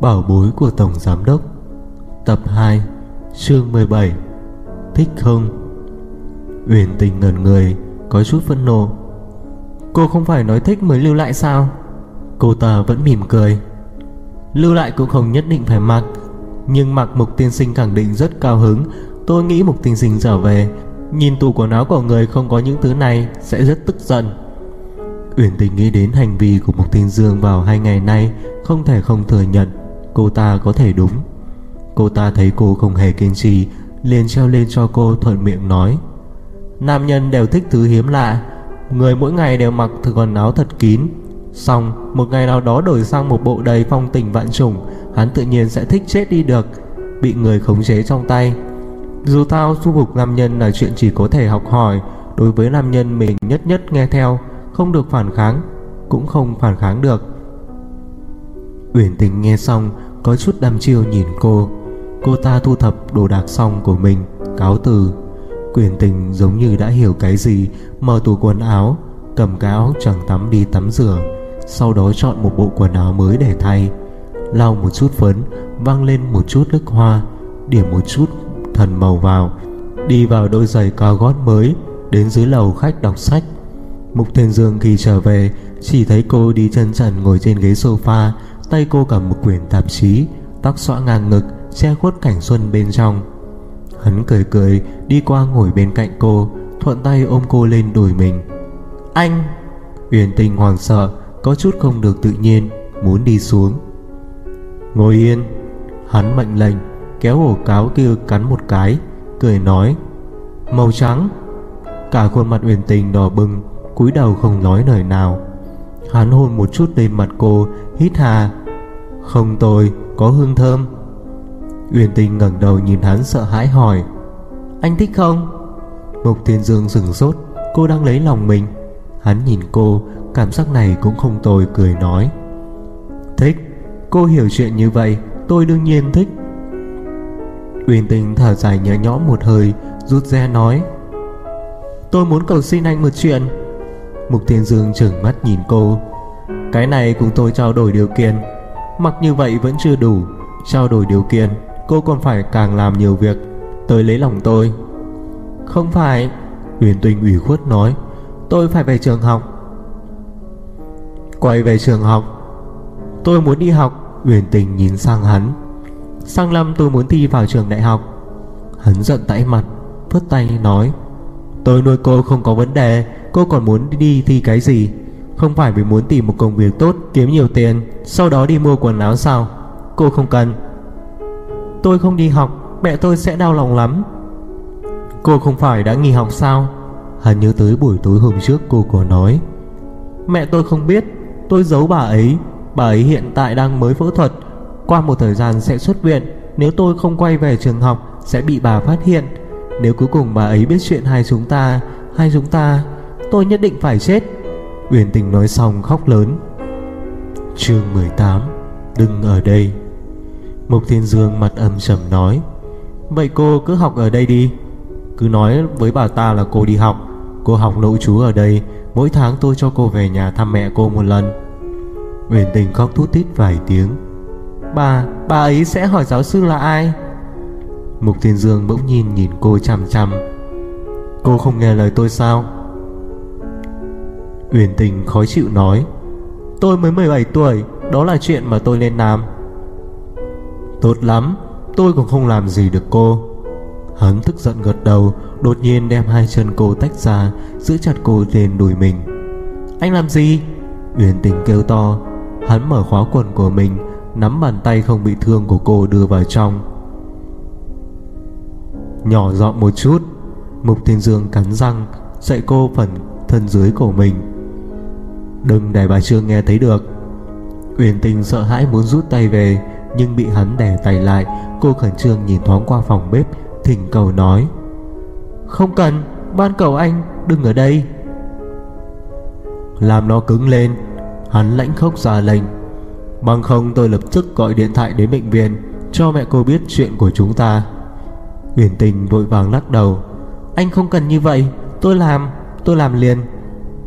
Bảo bối của Tổng Giám Đốc. Tập 2 Chương 17 Thích không? Uyển tình ngẩn người, Có chút phẫn nộ. Cô không phải nói thích mới lưu lại sao? Cô ta vẫn mỉm cười. Lưu lại cũng không nhất định phải mặc, Nhưng mặc mục tiên sinh khẳng định rất cao hứng. Tôi nghĩ mục tiên sinh trở về, Nhìn tủ quần áo của người không có những thứ này Sẽ rất tức giận. Uyển tình nghĩ đến hành vi của Mục Tiên Dương vào hai ngày nay, Không thể không thừa nhận. Cô ta có thể đúng. Cô ta thấy cô không hề kiên trì, liền treo lên cho cô thuận miệng nói. Nam nhân đều thích thứ hiếm lạ, Người mỗi ngày đều mặc thứ quần áo thật kín. Xong, một ngày nào đó đổi sang một bộ đầy phong tình vạn trùng, Hắn tự nhiên sẽ thích chết đi được, Bị người khống chế trong tay. Dù tao thu phục nam nhân là chuyện chỉ có thể học hỏi, Đối với nam nhân mình nhất nhất nghe theo, Không được phản kháng, Cũng không phản kháng được. Uyển tình nghe xong có chút đăm chiêu nhìn cô. Cô ta thu thập đồ đạc xong của mình, Cáo từ. Quyền tình giống như đã hiểu cái gì, Mở tủ quần áo, Cầm cái áo chẳng tắm đi tắm rửa, Sau đó chọn một bộ quần áo mới để thay. Lau một chút phấn, Văng lên một chút nước hoa, Điểm một chút thần màu vào, Đi vào đôi giày cao gót mới, Đến dưới lầu khách đọc sách. Mục Thiên Dương khi trở về, Chỉ thấy cô đi chân trần ngồi trên ghế sofa Tay cô cầm một quyển tạp chí, Tóc xõa ngang ngực, Che khuất cảnh xuân bên trong. Hắn cười cười, đi qua ngồi bên cạnh cô, Thuận tay ôm cô lên đùi mình. Anh! Uyển tình hoàng sợ, Có chút không được tự nhiên, Muốn đi xuống. Ngồi yên. Hắn mệnh lệnh, Kéo ổ cáo kia cắn một cái, Cười nói, Màu trắng. Cả khuôn mặt uyển tình đỏ bừng, cúi đầu không nói lời nào. Hắn hôn một chút lên mặt cô, Hít hà không tôi có hương thơm. Uyển tình ngẩng đầu nhìn hắn sợ hãi hỏi, Anh thích không? Mục Thiên Dương sừng sốt, Cô đang lấy lòng mình. Hắn nhìn cô, Cảm giác này cũng không tồi, cười nói, Thích, Cô hiểu chuyện như vậy, Tôi đương nhiên thích. Uyển tình thở dài nhẹ nhõm một hơi, Rút ra nói, Tôi muốn cầu xin anh một chuyện. Mục Thiên Dương trừng mắt nhìn cô, Cái này cùng tôi trao đổi điều kiện. Mặc như vậy vẫn chưa đủ. Trao đổi điều kiện, Cô còn phải càng làm nhiều việc. Tới lấy lòng tôi. Không phải, Huyền Tinh ủy khuất nói, Tôi phải về trường học. Quay về trường học. Tôi muốn đi học, Huyền Tình nhìn sang hắn. Sang năm tôi muốn thi vào trường đại học. Hắn giận tãi mặt, Phất tay nói, Tôi nuôi cô không có vấn đề, Cô còn muốn đi thi cái gì? Không phải vì muốn tìm một công việc tốt, Kiếm nhiều tiền, Sau đó đi mua quần áo sao? Cô không cần. Tôi không đi học, Mẹ tôi sẽ đau lòng lắm. Cô không phải đã nghỉ học sao? Hắn nhớ tới buổi tối hôm trước cô có nói. Mẹ tôi không biết, Tôi giấu bà ấy. Bà ấy hiện tại đang mới phẫu thuật. Qua một thời gian sẽ xuất viện, Nếu tôi không quay về trường học, Sẽ bị bà phát hiện. Nếu cuối cùng bà ấy biết chuyện hai chúng ta, Hai chúng ta, Tôi nhất định phải chết. Uyển tình nói xong khóc lớn. Chương 18 Đừng ở đây. Mục Thiên Dương mặt âm trầm nói Vậy cô cứ học ở đây đi. Cứ nói với bà ta là cô đi học. Cô học nội trú ở đây. Mỗi tháng tôi cho cô về nhà thăm mẹ cô một lần. Uyển tình khóc thút thít vài tiếng. Bà, bà ấy sẽ hỏi giáo sư là ai? Mục Thiên Dương bỗng nhìn nhìn cô chăm chăm Cô không nghe lời tôi sao? Uyển tình khó chịu nói, Tôi mới 17 tuổi, Đó là chuyện mà tôi nên làm Tốt lắm, Tôi cũng không làm gì được cô. Hắn tức giận gật đầu, Đột nhiên đem hai chân cô tách ra, Giữ chặt cô lên đùi mình. Anh làm gì? Uyển tình kêu to. Hắn mở khóa quần của mình, Nắm bàn tay không bị thương của cô đưa vào trong. Nhỏ giọng một chút, Mục Thiên Dương cắn răng, Dạy cô phần thân dưới của mình. Đừng để bà Trương nghe thấy được. Uyển tình sợ hãi muốn rút tay về, Nhưng bị hắn đè tay lại, Cô khẩn trương nhìn thoáng qua phòng bếp, Thỉnh cầu nói, Không cần, Ban cầu anh đừng ở đây. Làm nó cứng lên, Hắn lãnh khốc ra lệnh, Bằng không tôi lập tức gọi điện thoại đến bệnh viện, Cho mẹ cô biết chuyện của chúng ta. Uyển tình vội vàng lắc đầu, Anh không cần như vậy, Tôi làm Tôi làm liền.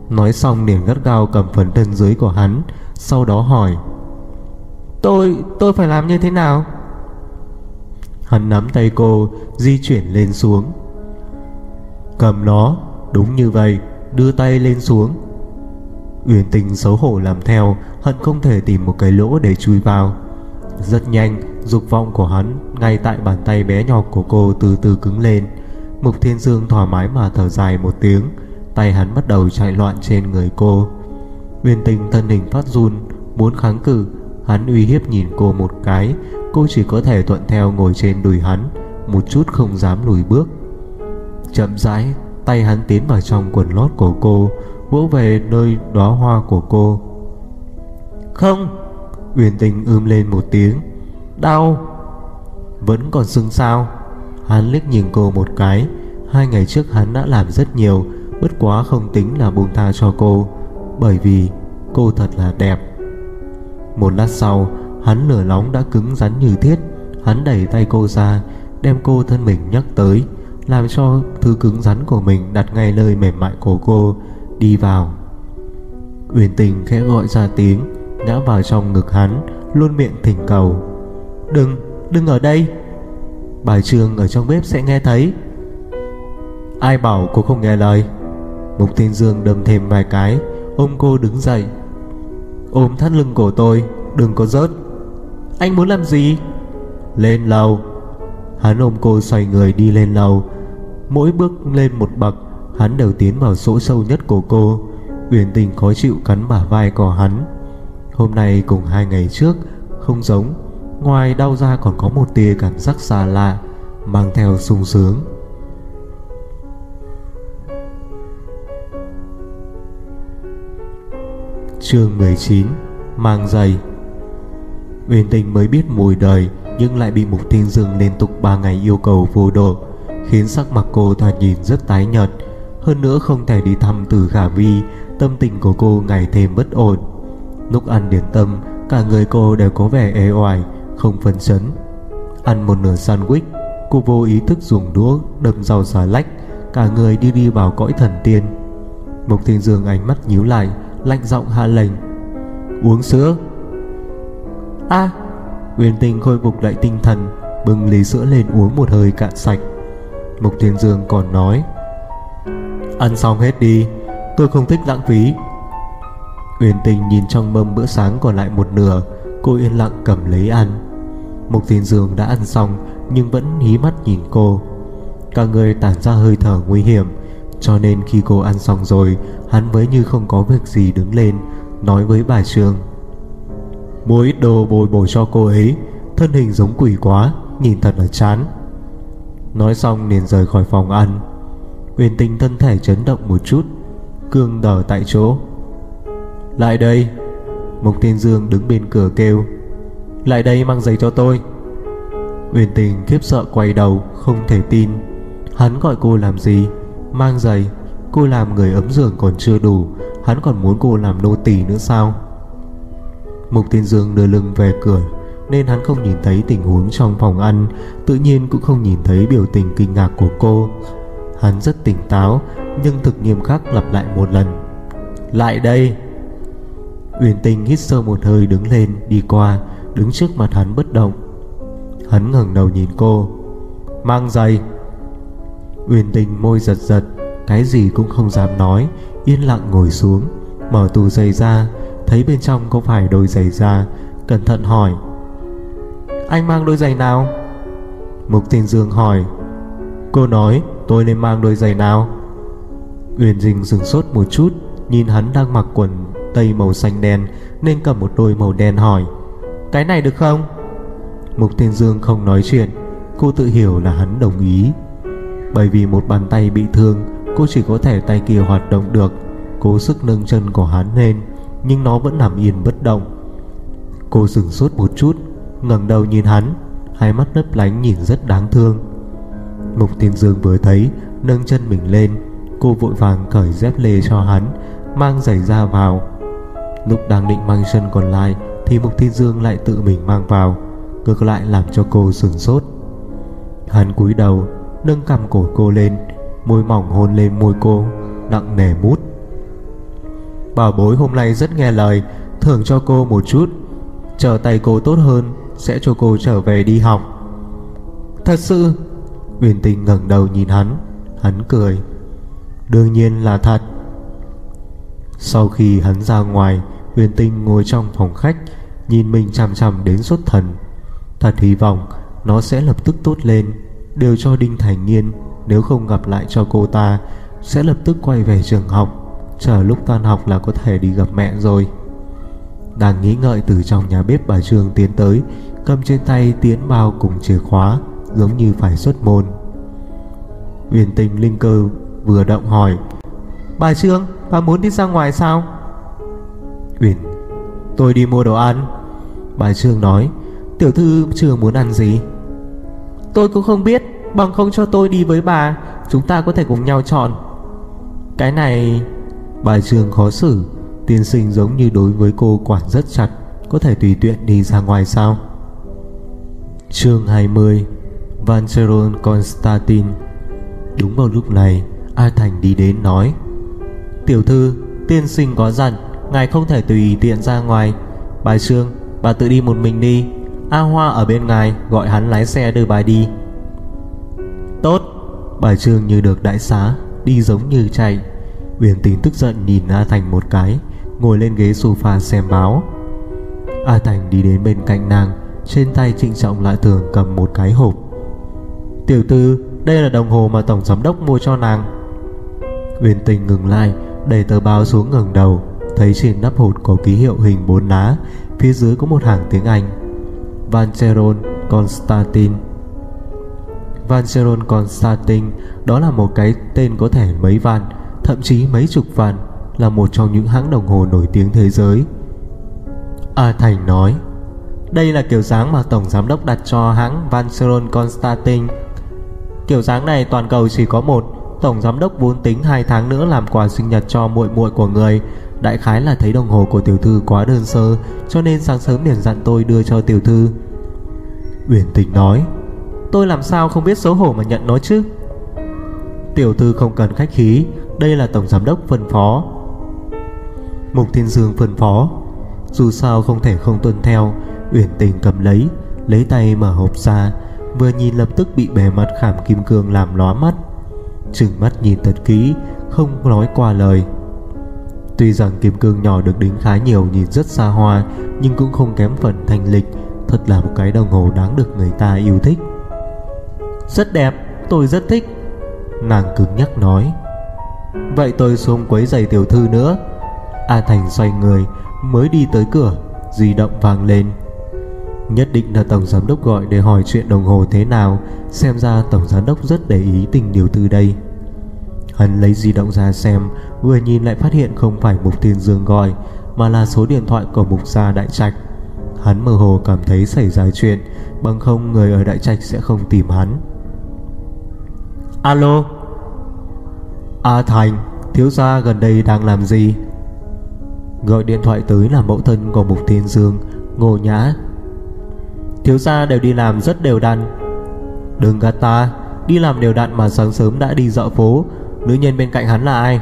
Nói xong liền gắt gao cầm phần thân dưới của hắn Sau đó hỏi Tôi, tôi phải làm như thế nào? Hắn nắm tay cô Di chuyển lên xuống. Cầm nó Đúng như vậy Đưa tay lên xuống. Uyển tình xấu hổ làm theo Hận không thể tìm một cái lỗ để chui vào. Rất nhanh Dục vọng của hắn Ngay tại bàn tay bé nhỏ của cô từ từ cứng lên. Mục Thiên Dương thoải mái mà thở dài một tiếng Tay hắn bắt đầu chạy loạn trên người cô. Uyển tình thân hình phát run, Muốn kháng cự, Hắn uy hiếp nhìn cô một cái. Cô chỉ có thể thuận theo ngồi trên đùi hắn, Một chút không dám lùi bước. Chậm rãi, Tay hắn tiến vào trong quần lót của cô, Vỗ về nơi đóa hoa của cô. Không! Uyển tình ưm lên một tiếng. Đau! Vẫn còn sưng sao? Hắn liếc nhìn cô một cái. Hai ngày trước hắn đã làm rất nhiều Bất quá không tính là buông tha cho cô Bởi vì cô thật là đẹp. Một lát sau Hắn lửa nóng đã cứng rắn như thiết. Hắn đẩy tay cô ra Đem cô thân mình nhắc tới Làm cho thứ cứng rắn của mình đặt ngay nơi mềm mại của cô Đi vào. Uyển tình khẽ gọi ra tiếng Ngã vào trong ngực hắn Luôn miệng thỉnh cầu. Đừng, đừng ở đây. Bài trường ở trong bếp sẽ nghe thấy. Ai bảo cô không nghe lời? Mục Thiên Dương đâm thêm vài cái. Ôm cô đứng dậy. Ôm thắt lưng cổ tôi, Đừng có rớt. Anh muốn làm gì? Lên lầu. Hắn ôm cô xoay người đi lên lầu. Mỗi bước lên một bậc, Hắn đều tiến vào chỗ sâu nhất của cô. Uyển tình khó chịu cắn bả vai của hắn. Hôm nay cùng hai ngày trước, Không giống. Ngoài đau ra còn có một tia cảm giác xa lạ, Mang theo sung sướng. Chương 19 Mang giày. Uyên tình mới biết mùi đời, Nhưng lại bị Mục Thiên Dương liên tục 3 ngày yêu cầu vô độ, Khiến sắc mặt cô thoạt nhìn rất tái nhợt. Hơn nữa không thể đi thăm từ khả vi, Tâm tình của cô ngày thêm bất ổn. Lúc ăn điển tâm, Cả người cô đều có vẻ ế oải, Không phân chấn. Ăn một nửa sandwich, Cô vô ý thức dùng đũa, đâm rau xà lách, Cả người đi đi vào cõi thần tiên. Mục Thiên Dương ánh mắt nhíu lại Lạnh giọng hạ lệnh. Uống sữa. A. À, Uyên Tinh khôi phục lại tinh thần Bưng ly sữa lên uống một hơi cạn sạch. Mục Thiên Dương còn nói Ăn xong hết đi Tôi không thích lãng phí. Uyên Tình nhìn trong mâm bữa sáng còn lại một nửa Cô yên lặng cầm lấy ăn. Mục Thiên Dương đã ăn xong Nhưng vẫn hí mắt nhìn cô. Cả người tản ra hơi thở nguy hiểm cho nên khi cô ăn xong rồi, Hắn mới như không có việc gì đứng lên, Nói với bà Trương. Mua ít đồ bồi bổ cho cô ấy, Thân hình giống quỷ quá, Nhìn thật là chán. Nói xong liền rời khỏi phòng ăn. Uyên tình thân thể chấn động một chút, Cương đờ tại chỗ. Lại đây Mục Thiên Dương đứng bên cửa kêu. Lại đây mang giày cho tôi. Uyển tình khiếp sợ quay đầu, Không thể tin. Hắn gọi cô làm gì? Mang giày. Cô làm người ấm giường còn chưa đủ, Hắn còn muốn cô làm nô tỳ nữa sao? Mục tiên Dương đưa lưng về cửa, Nên hắn không nhìn thấy tình huống trong phòng ăn, Tự nhiên cũng không nhìn thấy biểu tình kinh ngạc của cô. Hắn rất tỉnh táo, Nhưng thực nghiêm khắc lặp lại một lần. Lại đây. Uyển Tinh hít sâu một hơi đứng lên, Đi qua, Đứng trước mặt hắn bất động. Hắn ngẩng đầu nhìn cô. Mang giày. Uyên Tinh môi giật giật, Cái gì cũng không dám nói, Yên lặng ngồi xuống, Mở tủ giày ra, Thấy bên trong có phải đôi giày da? Cẩn thận hỏi. Anh mang đôi giày nào? Mục Thiên Dương hỏi. Cô nói, tôi nên mang đôi giày nào? Uyên Dinh dừng sốt một chút, Nhìn hắn đang mặc quần tây màu xanh đen, Nên cầm một đôi màu đen hỏi. Cái này được không? Mục Thiên Dương không nói chuyện, Cô tự hiểu là hắn đồng ý. Bởi vì một bàn tay bị thương, Cô chỉ có thể tay kia hoạt động được. Cố sức nâng chân của hắn lên, Nhưng nó vẫn nằm yên bất động. Cô sửng sốt một chút, ngẩng đầu nhìn hắn, Hai mắt lấp lánh nhìn rất đáng thương. Mục Thiên Dương vừa thấy, Nâng chân mình lên, Cô vội vàng cởi dép lê cho hắn, Mang giày ra vào. Lúc đang định mang chân còn lại, Thì Mục Thiên Dương lại tự mình mang vào, Ngược lại làm cho cô sửng sốt. Hắn cúi đầu Nâng cằm cổ cô lên, Môi mỏng hôn lên môi cô, Nặng nề mút. Bảo bối hôm nay rất nghe lời, Thưởng cho cô một chút. Chờ tay cô tốt hơn, Sẽ cho cô trở về đi học. Thật sự, Uyển Tình ngẩng đầu nhìn hắn Hắn cười. Đương nhiên là thật. Sau khi hắn ra ngoài, Uyển Tinh ngồi trong phòng khách, Nhìn mình chằm chằm đến xuất thần. Thật hy vọng Nó sẽ lập tức tốt lên. Đều cho Đinh Thành Nhiên, Nếu không gặp lại cho cô ta, Sẽ lập tức quay về trường học, Chờ lúc tan học là có thể đi gặp mẹ rồi. Đang nghĩ ngợi từ trong nhà bếp bà Trương tiến tới, Cầm trên tay tiến bao cùng chìa khóa, Giống như phải xuất môn. Uyển tình linh cơ vừa động hỏi, Bà Trương, Bà muốn đi ra ngoài sao? Uyển, Tôi đi mua đồ ăn. Bà Trương nói, Tiểu thư chưa muốn ăn gì? Tôi cũng không biết, Bằng không cho tôi đi với bà, Chúng ta có thể cùng nhau chọn. Cái này, Bà Trương khó xử. Tiên sinh giống như đối với cô quản rất chặt, Có thể tùy tiện đi ra ngoài sao? Chương 20 Vancheron Constantin Đúng vào lúc này, A Thành đi đến nói, Tiểu thư, Tiên sinh có dặn, Ngài không thể tùy tiện ra ngoài. Bà Trương Bà tự đi một mình đi. A Hoa ở bên ngài Gọi hắn lái xe đưa bà đi. Tốt, Bà Trương như được đại xá, Đi giống như chạy. Uyển Tình tức giận nhìn A Thành một cái, Ngồi lên ghế sofa xem báo. A Thành đi đến bên cạnh nàng, Trên tay trịnh trọng lại thường cầm một cái hộp. Tiểu tư, Đây là đồng hồ mà tổng giám đốc mua cho nàng. Uyển Tình ngừng lại, Đẩy tờ báo xuống ngẩng đầu, Thấy trên nắp hộp có ký hiệu hình bốn lá, Phía dưới có một hàng tiếng Anh. Vancheron Constantin. Vancheron Constantin Đó là một cái tên có thể mấy vạn, Thậm chí mấy chục vạn, Là một trong những hãng đồng hồ nổi tiếng thế giới. A Thành nói, Đây là kiểu dáng mà Tổng Giám đốc đặt cho hãng Vancheron Constantin. Kiểu dáng này toàn cầu chỉ có một, Tổng Giám đốc vốn tính 2 tháng nữa làm quà sinh nhật cho muội muội của người. Đại khái là thấy đồng hồ của tiểu thư quá đơn sơ, Cho nên sáng sớm liền dặn tôi đưa cho tiểu thư. Uyển Tình nói, Tôi làm sao không biết xấu hổ mà nhận nó chứ? Tiểu thư không cần khách khí, Đây là tổng giám đốc phân phó. Mục Thiên Dương phân phó, Dù sao không thể không tuân theo. Uyển Tình cầm lấy Lấy tay mở hộp ra, Vừa nhìn lập tức bị bề mặt khảm kim cương làm lóa mắt. Trừng mắt nhìn thật kỹ, Không nói qua lời. Tuy rằng kim cương nhỏ được đính khá nhiều nhìn rất xa hoa Nhưng cũng không kém phần thanh lịch Thật là một cái đồng hồ đáng được người ta yêu thích. Rất đẹp, tôi rất thích Nàng cứng nhắc nói. Vậy tôi xuống quấy giày tiểu thư nữa. A Thành xoay người Mới đi tới cửa Di động vang lên. Nhất định là Tổng Giám Đốc gọi để hỏi chuyện đồng hồ thế nào Xem ra Tổng Giám Đốc rất để ý tình điều tư đây. Hắn lấy di động ra xem Vừa nhìn lại phát hiện không phải Mục Thiên Dương gọi Mà là số điện thoại của Mục Gia Đại Trạch. Hắn mơ hồ cảm thấy xảy ra chuyện Bằng không người ở Đại Trạch sẽ không tìm hắn. Alo? A Thành Thiếu gia gần đây đang làm gì? Gọi điện thoại tới là mẫu thân của Mục Thiên Dương Ngô Nhã. Thiếu gia đều đi làm rất đều đặn. Đừng gạt ta Đi làm đều đặn mà sáng sớm đã đi dạo phố Nữ nhân bên cạnh hắn là ai?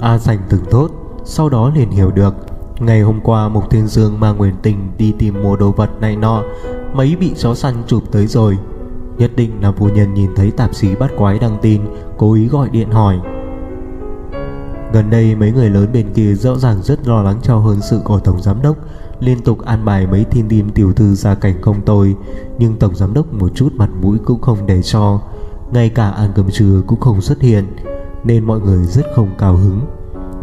A Sành từng thốt, Sau đó liền hiểu được. Ngày hôm qua, Mục Thiên Dương mang Nguyễn Tình Đi tìm mua đồ vật này nọ, Mấy bị chó săn chụp tới rồi. Nhất định là phu nhân nhìn thấy tạp chí bắt quái đăng tin, Cố ý gọi điện hỏi. Gần đây mấy người lớn bên kia rõ ràng rất lo lắng cho hơn sự của Tổng Giám Đốc, Liên tục an bài mấy thiên tim tiểu thư ra cảnh không tồi, Nhưng Tổng Giám Đốc một chút mặt mũi cũng không để cho ngay cả ăn cơm trưa cũng không xuất hiện, Nên mọi người rất không cao hứng.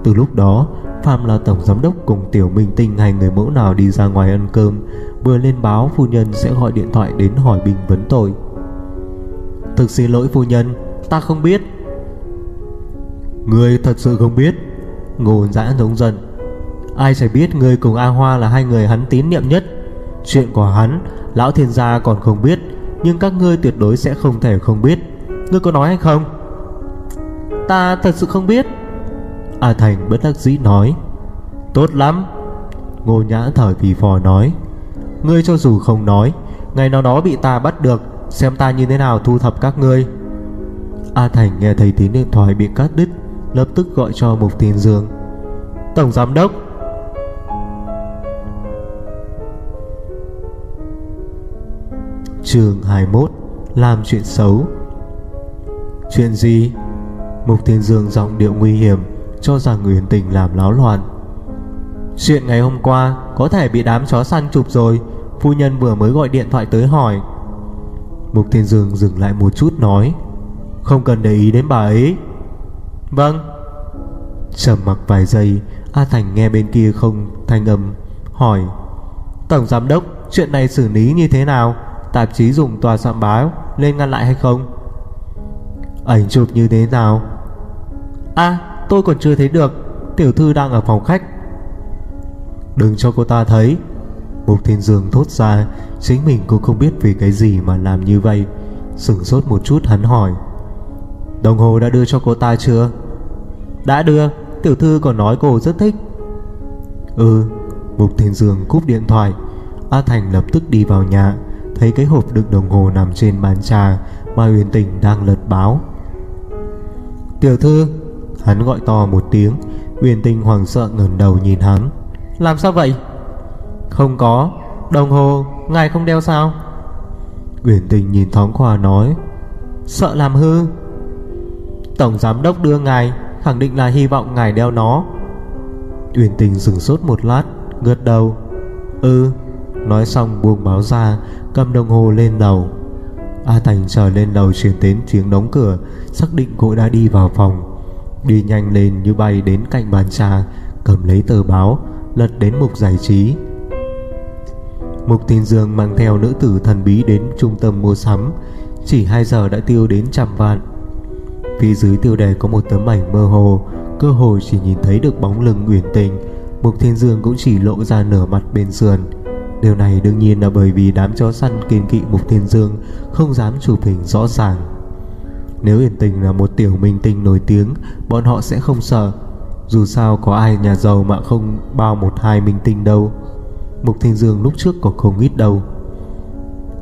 Từ lúc đó, Phạm là tổng giám đốc cùng Tiểu Minh Tinh Hai người mẫu nào đi ra ngoài ăn cơm, Vừa lên báo phu nhân sẽ gọi điện thoại đến hỏi bình vấn tội. Thực xin lỗi phu nhân, Ta không biết. Người thật sự không biết? Ngô dã giống dần. Ai sẽ biết người cùng A Hoa là hai người hắn tín niệm nhất? Chuyện của hắn, Lão thiên gia còn không biết, Nhưng các ngươi tuyệt đối sẽ không thể không biết. Ngươi có nói hay không? Ta thật sự không biết. A Thành bất đắc dĩ nói. Tốt lắm. Ngô Nhã thở phì phò nói. Ngươi cho dù không nói Ngày nào đó bị ta bắt được Xem ta như thế nào thu thập các ngươi. A Thành nghe thấy tiếng điện thoại bị cắt đứt Lập tức gọi cho Mục Thiên Dương. Tổng Giám Đốc. Trường 21 Làm chuyện xấu. Chuyện gì Mục Thiên Dương giọng điệu nguy hiểm, Cho rằng Uyển Tình làm láo loạn. Chuyện ngày hôm qua Có thể bị đám chó săn chụp rồi, Phu nhân vừa mới gọi điện thoại tới hỏi. Mục Thiên Dương dừng lại một chút nói, Không cần để ý đến bà ấy. Vâng. Trầm mặc vài giây, A Thành nghe bên kia không thanh âm, Hỏi, Tổng giám đốc, chuyện này xử lý như thế nào? Tạp chí dùng tòa soạn báo Lên ngăn lại hay không? Ảnh chụp như thế nào? À tôi còn chưa thấy được. Tiểu thư đang ở phòng khách. Đừng cho cô ta thấy. Mục Thiên Dương thốt ra Chính mình cũng không biết vì cái gì mà làm như vậy. Sửng sốt một chút hắn hỏi. Đồng hồ đã đưa cho cô ta chưa? Đã đưa. Tiểu thư còn nói cô rất thích. Ừ Mục Thiên Dương cúp điện thoại. A Thành lập tức đi vào nhà Thấy cái hộp đựng đồng hồ nằm trên bàn trà Mà Huyền Tình đang lật báo Tiểu thư. Hắn gọi to một tiếng Huyền Tình hoàng sợ ngẩng đầu nhìn hắn. Làm sao vậy? Không có. Đồng hồ Ngài không đeo sao? Huyền Tình nhìn thoáng qua nói Sợ làm hư. Tổng giám đốc đưa ngài Khẳng định là hy vọng ngài đeo nó. Uyển tình dừng sốt một lát Gật đầu. Ừ. Nói xong buông báo ra Cầm đồng hồ lên đầu A Thành chờ lên đầu truyền đến tiếng đóng cửa, Xác định cô đã đi vào phòng. Đi nhanh lên như bay đến cạnh bàn trà, Cầm lấy tờ báo, Lật đến mục giải trí. Mục Thiên Dương mang theo nữ tử thần bí đến trung tâm mua sắm, Chỉ 2 giờ đã tiêu đến trăm vạn. Phía dưới tiêu đề có một tấm ảnh mơ hồ, Cơ hội chỉ nhìn thấy được bóng lưng uyển tình. Mục Thiên Dương cũng chỉ lộ ra nửa mặt bên sườn. Điều này đương nhiên là bởi vì đám chó săn kiên kỵ Mục Thiên Dương Không dám chụp hình rõ ràng. Nếu Yên Tình là một tiểu minh tinh nổi tiếng, Bọn họ sẽ không sợ. Dù sao có ai nhà giàu mà không bao một hai minh tinh đâu. Mục Thiên Dương lúc trước còn không ít đâu.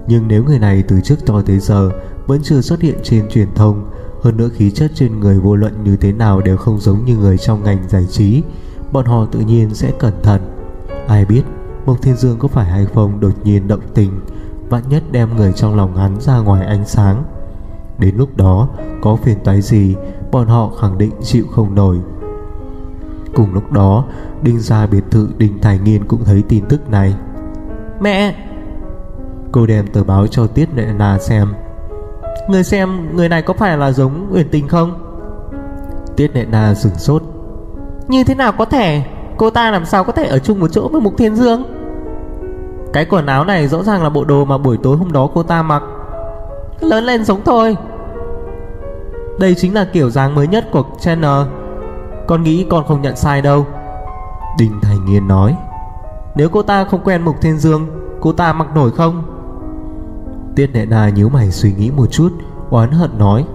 Nhưng nếu người này từ trước cho tới giờ Vẫn chưa xuất hiện trên truyền thông, hơn nữa khí chất trên người vô luận như thế nào đều không giống như người trong ngành giải trí, Bọn họ tự nhiên sẽ cẩn thận. Ai biết? Mộc Thiên Dương có phải hay không đột nhiên động tình Vạn nhất đem người trong lòng hắn ra ngoài ánh sáng? Đến lúc đó Có phiền toái gì Bọn họ khẳng định chịu không nổi. Cùng lúc đó Đinh gia biệt thự Đinh Thái Nghiên cũng thấy tin tức này. Mẹ! Cô đem tờ báo cho Tiết Nệ Na xem. Người xem người này có phải là giống Uyển Tình không? Tiết Nệ Na sửng sốt. Như thế nào có thể? Cô ta làm sao có thể ở chung một chỗ với Mục Thiên Dương cái quần áo này rõ ràng là bộ đồ mà buổi tối hôm đó cô ta mặc. Lớn lên sống thôi. Đây chính là kiểu dáng mới nhất của Chandler. Con nghĩ con không nhận sai đâu. Đinh Thành Nghiên nói. Nếu cô ta không quen Mục Thiên Dương, Cô ta mặc nổi không? Tiết Nệ Na nhíu mày suy nghĩ một chút, Oán hận nói.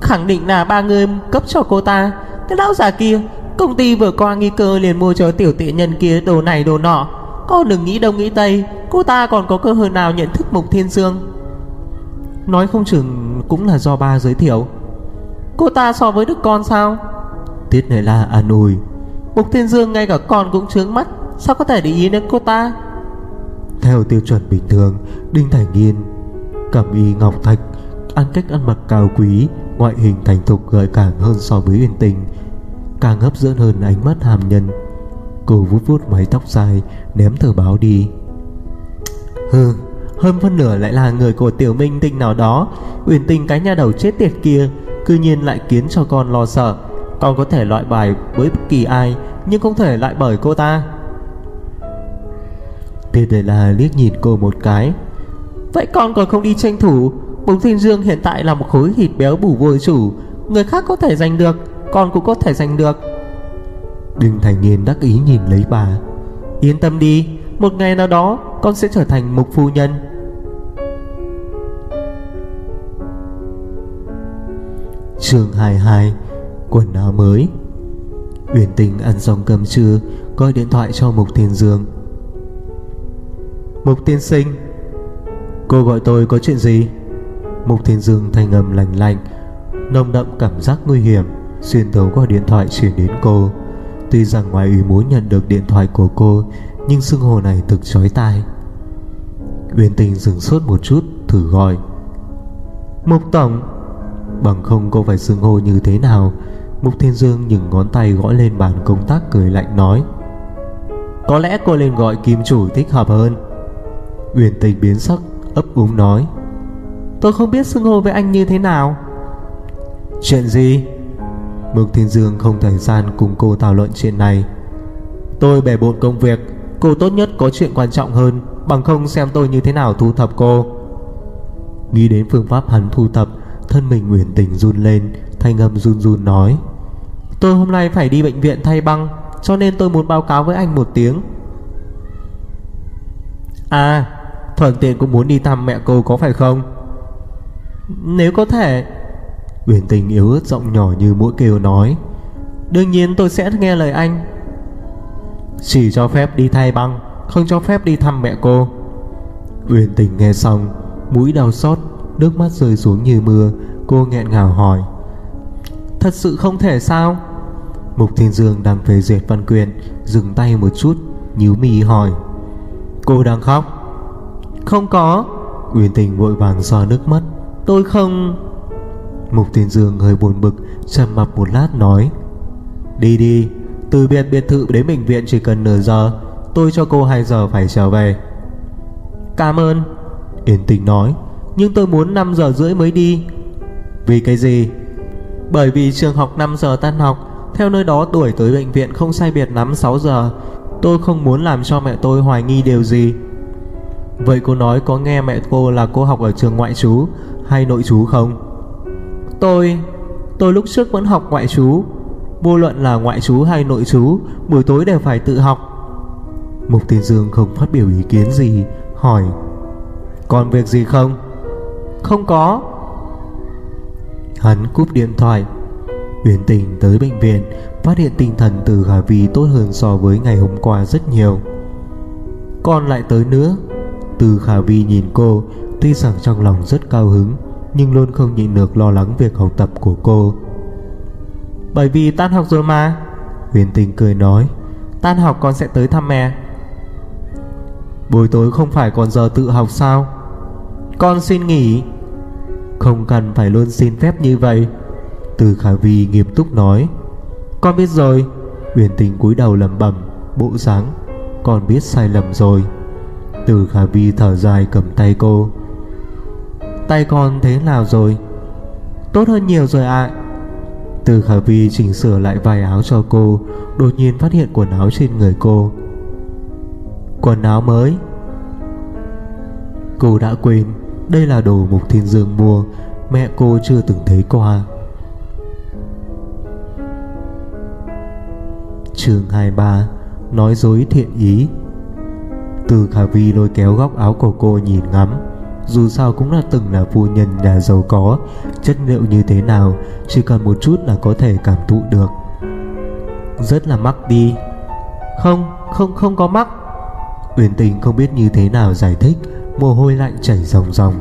Khẳng định là ba người cấp cho cô ta. Cái lão già kia, Công ty vừa qua nghi cơ liền mua cho tiểu tiện nhân kia đồ này đồ nọ. Con đừng nghĩ đông nghĩ tây Cô ta còn có cơ hội nào nhận thức Mục Thiên Dương? Nói không chừng cũng là do ba giới thiệu. Cô ta so với đức con sao? Tiết này là an ủi. Mục Thiên Dương ngay cả con cũng trướng mắt Sao có thể để ý đến cô ta? Theo tiêu chuẩn bình thường Đinh Thành Nghiên Cẩm y ngọc thạch Ăn cách ăn mặc cao quý Ngoại hình thành thục gợi cảm hơn so với uyển tình Càng hấp dẫn hơn ánh mắt hàm nhân. Cô vuốt vuốt mái tóc dài Ném tờ báo đi. Hừ Hơn phân nửa lại là người của tiểu minh tinh nào đó. Uyển tình cái nhà đầu chết tiệt kia Cư nhiên lại khiến cho con lo sợ. Con có thể loại bài với bất kỳ ai Nhưng không thể lại bởi cô ta. Tiền đề là liếc nhìn cô một cái. Vậy con còn không đi tranh thủ. Bùng Thiên Dương hiện tại là một khối thịt béo bủ vô chủ. Người khác có thể giành được Con cũng có thể giành được. Đinh Thành Niên đắc ý nhìn lấy bà Yên tâm đi, Một ngày nào đó con sẽ trở thành mục phu nhân. Chương 22 Quần áo mới. Uyển Tình ăn xong cơm trưa, Gọi điện thoại cho Mục Thiên Dương. Mục Tiên Sinh, Cô gọi tôi có chuyện gì? Mục Thiên Dương thanh âm lành lạnh, Nồng đậm cảm giác nguy hiểm, Xuyên thấu qua điện thoại chuyển đến cô. Tuy rằng ngoài ý muốn nhận được điện thoại của cô, Nhưng xưng hồ này thực chói tai. Uyên tình dừng suốt một chút, Thử gọi. Mục Tổng. Bằng không cô phải xưng hô như thế nào Mục Thiên Dương những ngón tay gõ lên bàn công tác cười lạnh nói. Có lẽ cô lên gọi kim chủ thích hợp hơn. Uyển tình biến sắc, ấp úng nói. Tôi không biết xưng hô với anh như thế nào. Chuyện gì? Mục Thiên Dương không thời gian cùng cô thảo luận chuyện này. Tôi bể bộn công việc, Cô tốt nhất có chuyện quan trọng hơn, Bằng không xem tôi như thế nào thu thập cô. Nghĩ đến phương pháp hắn thu thập, Thân mình Uyển Tình run lên, Thanh âm run run nói, Tôi hôm nay phải đi bệnh viện thay băng, Cho nên tôi muốn báo cáo với anh một tiếng. À Thuận tiện cũng muốn đi thăm mẹ cô có phải không? Nếu có thể Uyển Tình yếu ớt giọng nhỏ như mũi kêu nói, Đương nhiên tôi sẽ nghe lời anh. Chỉ cho phép đi thay băng, Không cho phép đi thăm mẹ cô. Uyển Tình nghe xong, Mũi đau xót, Nước mắt rơi xuống như mưa, Cô nghẹn ngào hỏi, Thật sự không thể sao? Mục Thiên Dương đang phê duyệt văn quyền, Dừng tay một chút, nhíu mi hỏi, Cô đang khóc? Không có. Uyển Tình vội vàng xoa nước mắt, Tôi không Mục Thiên Dương hơi buồn bực, trầm mặt một lát nói, Đi đi, Từ biệt biệt thự đến bệnh viện chỉ cần nửa giờ, Tôi cho cô 2 giờ phải trở về. Cảm ơn Yến Tình nói, Nhưng tôi muốn 5 giờ rưỡi mới đi. Vì cái gì? Bởi vì trường học 5 giờ tan học, Theo nơi đó đuổi tới bệnh viện không sai biệt lắm 6 giờ, Tôi không muốn làm cho mẹ tôi hoài nghi điều gì. Vậy cô nói có nghe mẹ cô là cô học ở trường ngoại trú Hay nội trú không? Tôi Tôi lúc trước vẫn học ngoại chú, Vô luận là ngoại chú hay nội chú Buổi tối đều phải tự học. Mục Tiên Dương không phát biểu ý kiến gì Hỏi Còn việc gì không? Không có. Hắn cúp điện thoại uyển tình tới bệnh viện Phát hiện tinh thần từ Hà Vi tốt hơn so với ngày hôm qua rất nhiều. Còn lại tới nữa. Từ Khả Vi nhìn cô Tuy rằng trong lòng rất cao hứng nhưng luôn không nhịn được lo lắng việc học tập của cô. Bởi vì tan học rồi mà. Huyền tình cười nói, Tan học con sẽ tới thăm mẹ. Buổi tối không phải còn giờ tự học sao? Con xin nghỉ. Không cần phải luôn xin phép như vậy. Từ Khả Vi nghiêm túc nói, Con biết rồi. Huyền tình cúi đầu lẩm bẩm, Bộ dáng, Con biết sai lầm rồi. Từ Khả Vi thở dài cầm tay cô. Tay con thế nào rồi? Tốt hơn nhiều rồi ạ. À. Từ Khả Vi chỉnh sửa lại vài áo cho cô, Đột nhiên phát hiện quần áo trên người cô. Quần áo mới. Cô đã quên, Đây là đồ Mục Thiên Dương mua, Mẹ cô chưa từng thấy qua. Chương 23 Nói dối thiện ý. Từ Khả Vi lôi kéo góc áo của cô nhìn ngắm. Dù sao cũng là từng là phu nhân nhà giàu có Chất liệu như thế nào Chỉ cần một chút là có thể cảm thụ được. Rất là mắc đi. Không, không, không có mắc. Uyển tình không biết như thế nào giải thích Mồ hôi lạnh chảy ròng ròng.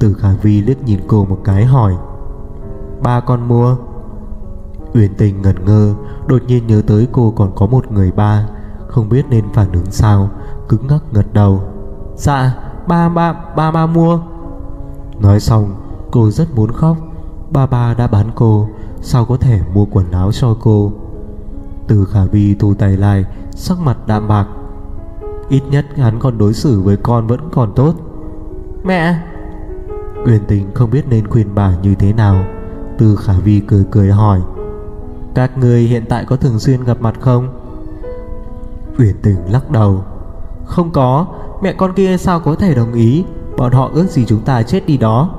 Từ Khả Vi liếc nhìn cô một cái hỏi Ba con mua? Uyển tình ngẩn ngơ Đột nhiên nhớ tới cô còn có một người ba Không biết nên phản ứng sao Cứng ngắc ngật đầu. Dạ ba ba ba ba mua. Nói xong cô rất muốn khóc. Ba ba đã bán cô Sao có thể mua quần áo cho cô? Từ Khả Vi thu tay lại Sắc mặt đạm bạc. Ít nhất hắn còn đối xử với con vẫn còn tốt. Mẹ! Uyển tình không biết nên khuyên bà như thế nào. Từ Khả Vi cười cười hỏi. Các người hiện tại có thường xuyên gặp mặt không? Uyển tình lắc đầu. Không có Mẹ con kia sao có thể đồng ý? Bọn họ ước gì chúng ta chết đi đó.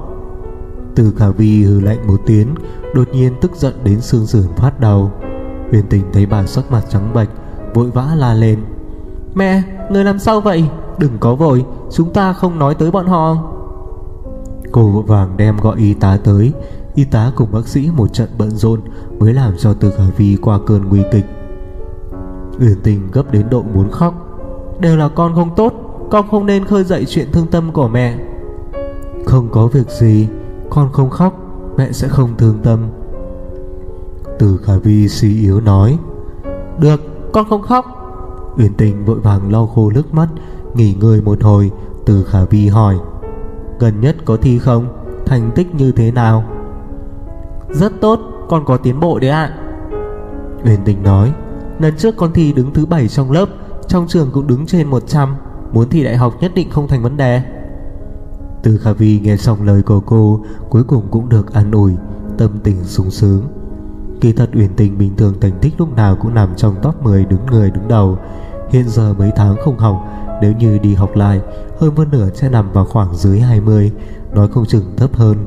Từ Khả Vi hừ lạnh một tiếng, Đột nhiên tức giận đến xương sườn phát đầu Huyền tình thấy bà sắc mặt trắng bệch, Vội vã la lên. Mẹ, Người làm sao vậy? Đừng có vội, Chúng ta không nói tới bọn họ. Cô vội vàng đem gọi y tá tới. Y tá cùng bác sĩ một trận bận rộn Mới làm cho Từ Khả Vi qua cơn nguy kịch. Uyển tình gấp đến độ muốn khóc. Đều là con không tốt. Con không nên khơi dậy chuyện thương tâm của mẹ. Không có việc gì Con không khóc Mẹ sẽ không thương tâm. Từ Khả Vi suy yếu nói Được con không khóc. Uyển Tình vội vàng lau khô nước mắt Nghỉ ngơi một hồi Từ Khả Vi hỏi Gần nhất có thi không? Thành tích như thế nào? Rất tốt Con có tiến bộ đấy ạ. À. Uyển Tình nói Lần trước con thi đứng thứ 7 trong lớp Trong trường cũng đứng trên 100 Muốn thi đại học nhất định không thành vấn đề. Từ Khả Vi nghe xong lời của cô, Cuối cùng cũng được an ủi, Tâm tình sung sướng. Kỳ thật Uyển Tình bình thường thành tích lúc nào cũng nằm trong top 10 đứng người đứng đầu. Hiện giờ mấy tháng không học, Nếu như đi học lại, Hơn phân nửa sẽ nằm vào khoảng dưới 20 Nói không chừng thấp hơn.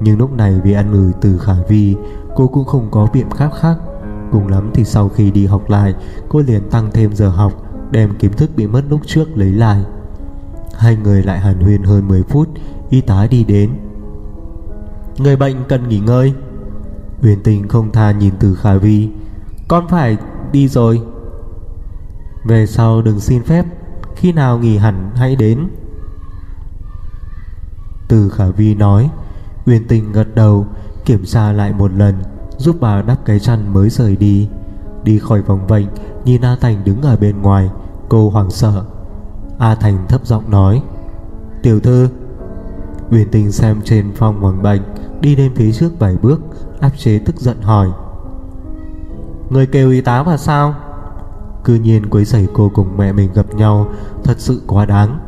Nhưng lúc này vì ăn ủi từ Khả Vi, Cô cũng không có biện pháp khác. Cùng lắm thì sau khi đi học lại, Cô liền tăng thêm giờ học Đem kiến thức bị mất lúc trước lấy lại. Hai người lại hàn huyên hơn 10 phút, Y tá đi đến. Người bệnh cần nghỉ ngơi. Huyền tình không tha nhìn từ Khả Vi. Con phải đi rồi. Về sau đừng xin phép. Khi nào nghỉ hẳn hãy đến. Từ Khả Vi nói. Huyền tình gật đầu, Kiểm tra lại một lần, Giúp bà đắp cái chăn mới rời đi. Đi khỏi vòng vệnh Nhìn A Thành đứng ở bên ngoài, Cô hoảng sợ. A Thành thấp giọng nói, Tiểu thư. Uyển tình xem trên phòng hoàng bệnh, Đi lên phía trước vài bước, Áp chế tức giận hỏi, Người kêu y tá vào sao? Cư nhiên quấy rầy cô cùng mẹ mình gặp nhau, Thật sự quá đáng.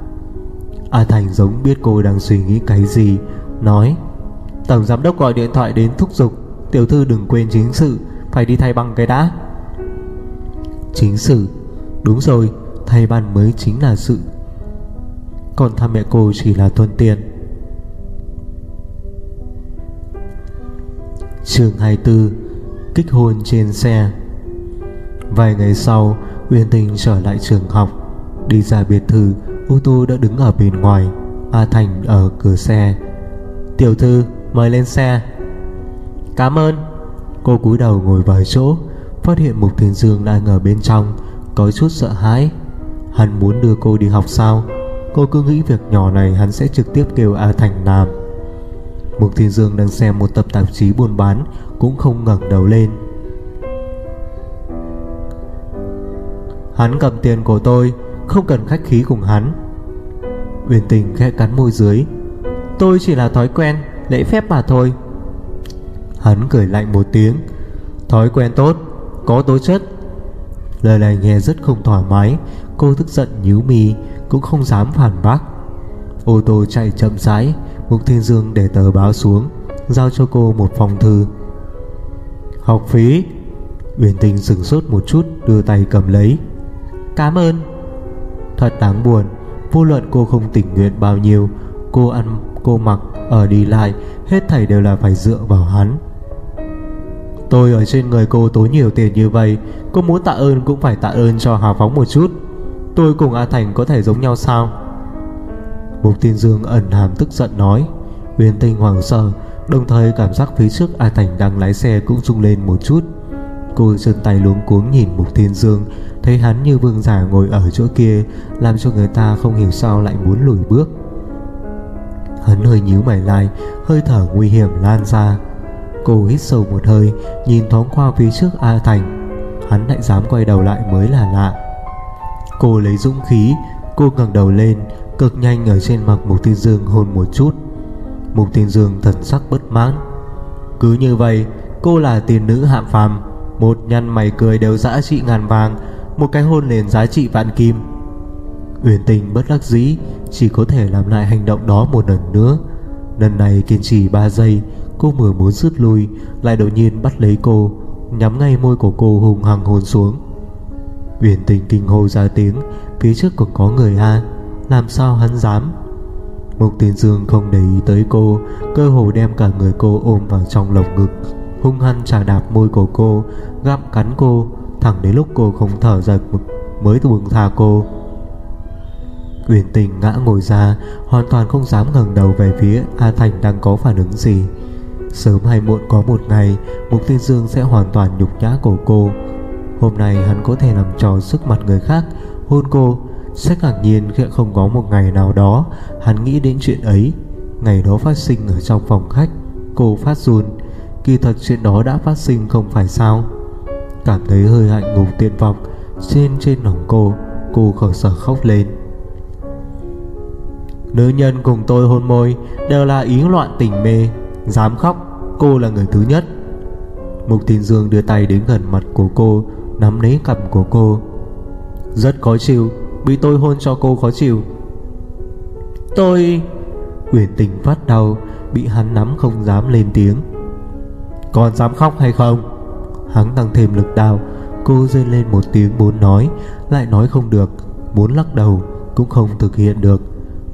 A Thành giống biết cô đang suy nghĩ cái gì, Nói, Tổng giám đốc gọi điện thoại đến thúc giục. Tiểu thư đừng quên chính sự, Phải đi thay băng cái đã. Chính sự. Đúng rồi, Thay ban mới chính là sự. Còn thăm mẹ cô chỉ là thuận tiện. Chương 24 Kích hôn trên xe. Vài ngày sau, Uyên Tình trở lại trường học, Đi ra biệt thự, Ô tô đã đứng ở bên ngoài, A Thành ở cửa xe. Tiểu thư, mời lên xe. Cảm ơn. Cô cúi đầu ngồi vào chỗ Phát hiện Mục Thiên Dương đang ở bên trong, Có chút sợ hãi. Hắn muốn đưa cô đi học sao? Cô cứ nghĩ việc nhỏ này hắn sẽ trực tiếp kêu A Thành làm. Mục Thiên Dương đang xem một tập tạp chí buôn bán, Cũng không ngẩng đầu lên. Hắn cầm tiền của tôi, Không cần khách khí cùng hắn. Uyển tình khẽ cắn môi dưới. Tôi chỉ là thói quen, Lễ phép mà thôi. Hắn cười lạnh một tiếng. Thói quen tốt có tố chất. Lời này nghe rất không thoải mái. Cô tức giận nhíu mi Cũng không dám phản bác. Ô tô chạy chậm rãi Mục Thiên Dương để tờ báo xuống Giao cho cô một phòng thư. Học phí. Uyển Tình sửng sốt một chút Đưa tay cầm lấy. Cảm ơn. Thật đáng buồn Vô luận cô không tình nguyện bao nhiêu Cô ăn, cô mặc, ở đi lại Hết thảy đều là phải dựa vào hắn. Tôi ở trên người cô tốn nhiều tiền như vậy, Cô muốn tạ ơn cũng phải tạ ơn cho hào phóng một chút. Tôi cùng A Thành có thể giống nhau sao? Mục Tiên Dương ẩn hàm tức giận nói. Huyền tinh hoàng sợ, Đồng thời cảm giác phía trước A Thành đang lái xe cũng rung lên một chút. Cô chân tay luống cuống nhìn Mục Thiên Dương, Thấy hắn như vương giả ngồi ở chỗ kia, Làm cho người ta không hiểu sao lại muốn lùi bước. Hắn hơi nhíu mày lại, Hơi thở nguy hiểm lan ra. Cô hít sâu một hơi, Nhìn thoáng qua phía trước A Thành. Hắn lại dám quay đầu lại mới là lạ. Cô lấy dũng khí, Cô ngẩng đầu lên, Cực nhanh ở trên mặt Mục Thiên Dương hôn một chút. Mục Thiên Dương thần sắc bất mãn. Cứ như vậy, Cô là tiền nữ hạm phàm, Một nhăn mày cười đều giá trị ngàn vàng, Một cái hôn liền giá trị vạn kim. Uyển tình bất đắc dĩ, Chỉ có thể làm lại hành động đó một lần nữa. Lần này kiên trì 3 giây Cô vừa muốn rút lui Lại đột nhiên bắt lấy cô, Nhắm ngay môi của cô hùng hằng hôn xuống. Uyển tình kinh hô ra tiếng, Phía trước còn có người a Làm sao hắn dám? Mục Tiên Dương không để ý tới cô, Cơ hồ đem cả người cô ôm vào trong lồng ngực, Hung hăng trà đạp môi của cô, Gặm cắn cô, Thẳng đến lúc cô không thở ra Mới buông tha cô. Uyển tình ngã ngồi ra, Hoàn toàn không dám ngẩng đầu về phía A Thành đang có phản ứng gì. Sớm hay muộn có một ngày, Mục thiên Dương sẽ hoàn toàn nhục nhã của cô. Hôm nay hắn có thể làm trò sức mặt người khác, Hôn cô. Sẽ ngạc nhiên khi không có một ngày nào đó Hắn nghĩ đến chuyện ấy. Ngày đó phát sinh ở trong phòng khách, Cô phát run. Kỳ thật chuyện đó đã phát sinh không phải sao? Cảm thấy hơi hạnh ngục tuyệt vọng, Trên trên lòng cô Cô khởi sở khóc lên. Nữ nhân cùng tôi hôn môi, Đều là ý loạn tình mê. Dám khóc Cô là người thứ nhất. Mục Thiên Dương đưa tay đến gần mặt của cô Nắm lấy cằm của cô. Rất khó chịu Bị tôi hôn cho cô khó chịu. Tôi Uyển tình phát đau Bị hắn nắm không dám lên tiếng. Còn dám khóc hay không? Hắn tăng thêm lực đau Cô rên lên một tiếng muốn nói Lại nói không được Muốn lắc đầu cũng không thực hiện được.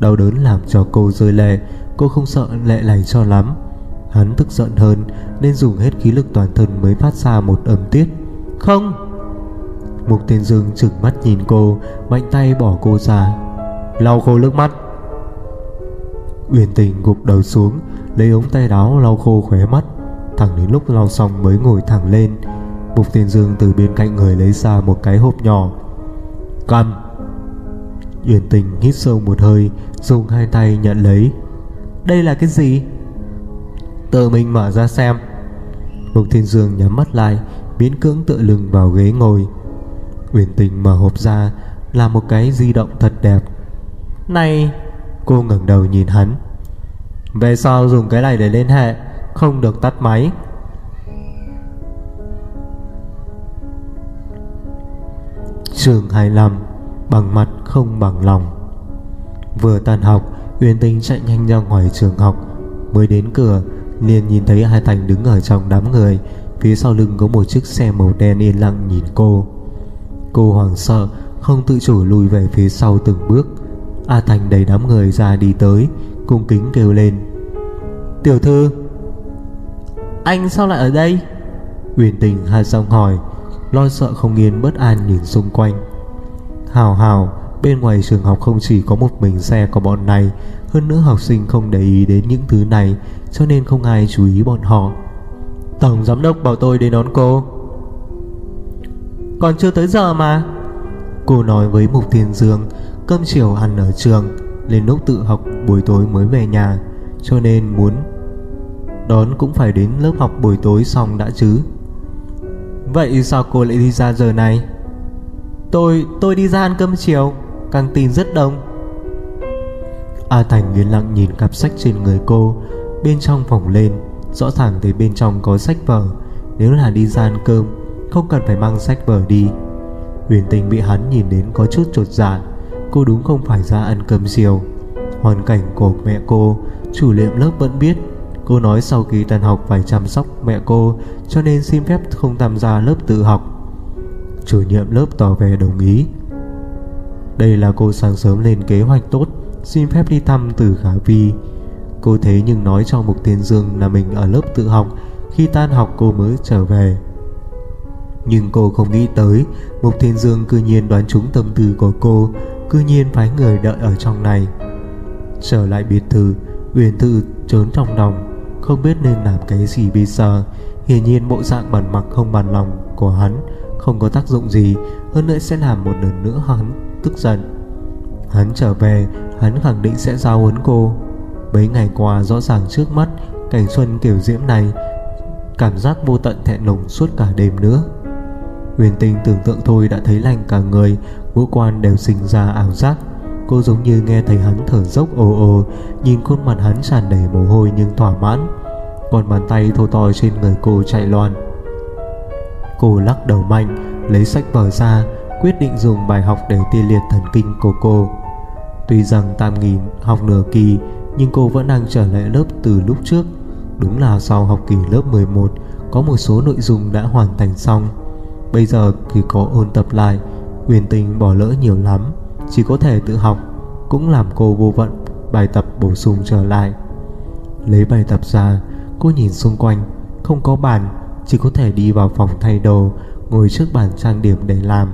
Đau đớn làm cho cô rơi lệ Cô không sợ lệ này cho lắm Hắn tức giận hơn, Nên dùng hết khí lực toàn thân mới phát ra một âm tiết. Không! Mục Tiên Dương trừng mắt nhìn cô, Mạnh tay bỏ cô ra. Lau khô nước mắt. Uyển tình gục đầu xuống, Lấy ống tay áo lau khô khóe mắt. Thẳng đến lúc lau xong mới ngồi thẳng lên. Mục Tiên Dương từ bên cạnh người lấy ra một cái hộp nhỏ. Cầm! Uyển tình hít sâu một hơi, Dùng hai tay nhận lấy. Đây là cái gì? Tự mình mở ra xem. Mục Thiên Dương nhắm mắt lại Biến cưỡng tựa lưng vào ghế ngồi. Uyển tình mở hộp ra, Là một cái di động thật đẹp. Này, Cô ngẩng đầu nhìn hắn. Về sau dùng cái này để liên hệ, Không được tắt máy. Trường 25 Bằng mặt không bằng lòng. Vừa tan học Uyên Tinh chạy nhanh ra ngoài trường học, Mới đến cửa liền nhìn thấy hai Thành đứng ở trong đám người, Phía sau lưng có một chiếc xe màu đen yên lặng nhìn cô. Cô hoảng sợ, Không tự chủ lùi về phía sau từng bước. A Thành đẩy đám người ra đi tới, Cung kính kêu lên. Tiểu thư, Anh sao lại ở đây? Uyển tình hai giọng hỏi, Lo sợ không yên bất an nhìn xung quanh. Hào hào, Bên ngoài trường học không chỉ có một mình xe của bọn này hơn nữa học sinh không để ý đến những thứ này Cho nên không ai chú ý bọn họ. Tổng giám đốc bảo tôi đến đón cô. Còn chưa tới giờ mà. Cô nói với Mục Thiên Dương Cơm chiều ăn ở trường Lên lúc tự học buổi tối mới về nhà Cho nên muốn Đón cũng phải đến lớp học buổi tối xong đã chứ. Vậy sao cô lại đi ra giờ này? Tôi, tôi đi ra ăn cơm chiều Căng tin rất đông. A Thành yên lặng nhìn cặp sách trên người cô. Bên trong phòng lên, Rõ ràng thấy bên trong có sách vở. Nếu là đi ra ăn cơm, Không cần phải mang sách vở đi. Huyền tình bị hắn nhìn đến có chút trột dạ. Cô đúng không phải ra ăn cơm chiều. Hoàn cảnh của mẹ cô, Chủ nhiệm lớp vẫn biết. Cô nói sau khi tan học phải chăm sóc mẹ cô, Cho nên xin phép không tham gia lớp tự học. Chủ nhiệm lớp tỏ vẻ đồng ý. Đây là cô sáng sớm lên kế hoạch tốt. Xin phép đi thăm từ Khả Vi. Cô thế nhưng nói cho Mục Tiên Dương là mình ở lớp tự học. Khi tan học cô mới trở về. Nhưng cô không nghĩ tới, Mục Thiên Dương cư nhiên đoán trúng tâm tư của cô, Cư nhiên phái người đợi ở trong này. Trở lại biệt thự, Uyển Thư trốn trong lòng, Không biết nên làm cái gì bây giờ. Hiển nhiên bộ dạng bản mặc không bàn lòng của hắn, Không có tác dụng gì, Hơn nữa sẽ làm một lần nữa hắn tức giận. Hắn trở về Hắn khẳng định sẽ giao huấn cô. Mấy ngày qua, rõ ràng trước mắt, Cảnh xuân kiểu diễm này, Cảm giác vô tận thẹn lùng suốt cả đêm nữa. Huyền Tinh tưởng tượng thôi đã thấy lành cả người, Ngũ quan đều sinh ra ảo giác. Cô giống như nghe thấy hắn thở dốc ồ ồ, Nhìn khuôn mặt hắn tràn đầy mồ hôi nhưng thỏa mãn. Còn bàn tay thô to trên người cô chạy loạn. Cô lắc đầu mạnh, Lấy sách vở ra, Quyết định dùng bài học để tiêu liệt thần kinh của cô. Tuy rằng tam nghỉ học nửa kỳ, Nhưng cô vẫn đang trở lại lớp từ lúc trước. Đúng là sau học kỳ lớp 11 Có một số nội dung đã hoàn thành xong. Bây giờ thì có ôn tập lại, Huyền tình bỏ lỡ nhiều lắm, Chỉ có thể tự học, Cũng làm cô vô vận, bài tập bổ sung trở lại. Lấy bài tập ra, Cô nhìn xung quanh, Không có bàn, Chỉ có thể đi vào phòng thay đồ, Ngồi trước bàn trang điểm để làm.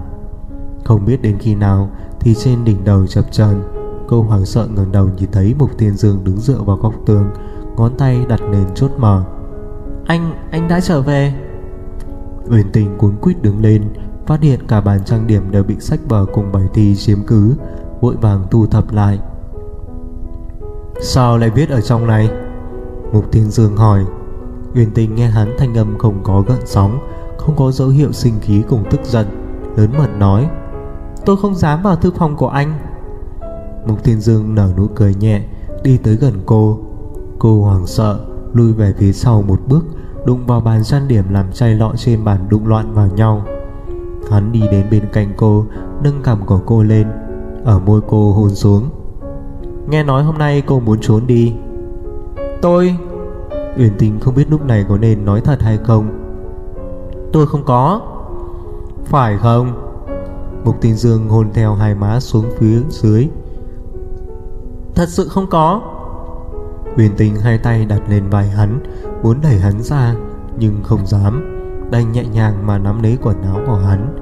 Không biết đến khi nào, Thì trên đỉnh đầu chập chờn. Cô hoảng sợ ngẩng đầu nhìn thấy Mục Thiên Dương đứng dựa vào góc tường Ngón tay đặt lên chốt mở Anh, anh đã trở về. Uyển tình cuốn quýt đứng lên Phát hiện cả bàn trang điểm đều bị sách vở cùng bài thi chiếm cứ Vội vàng thu thập lại. Sao lại viết ở trong này? Mục Thiên Dương hỏi. Uyển tình nghe hắn thanh âm không có gợn sóng Không có dấu hiệu sinh khí cùng tức giận Lớn mật nói. Tôi không dám vào thư phòng của anh Mục Thiên Dương nở nụ cười nhẹ Đi tới gần cô. Cô hoảng sợ Lùi về phía sau một bước Đụng vào bàn trang điểm làm chai lọ trên bàn đụng loạn vào nhau. Hắn đi đến bên cạnh cô Nâng cằm của cô lên Ở môi cô hôn xuống. Nghe nói hôm nay cô muốn trốn đi. Tôi. Uyển Tình không biết lúc này có nên nói thật hay không. Tôi không có. Phải không? Mục Tình Dương hôn theo hai má xuống phía dưới Thật sự không có. Huyền Tinh hai tay đặt lên vai hắn, Muốn đẩy hắn ra, Nhưng không dám. Đành nhẹ nhàng mà nắm lấy quần áo của hắn.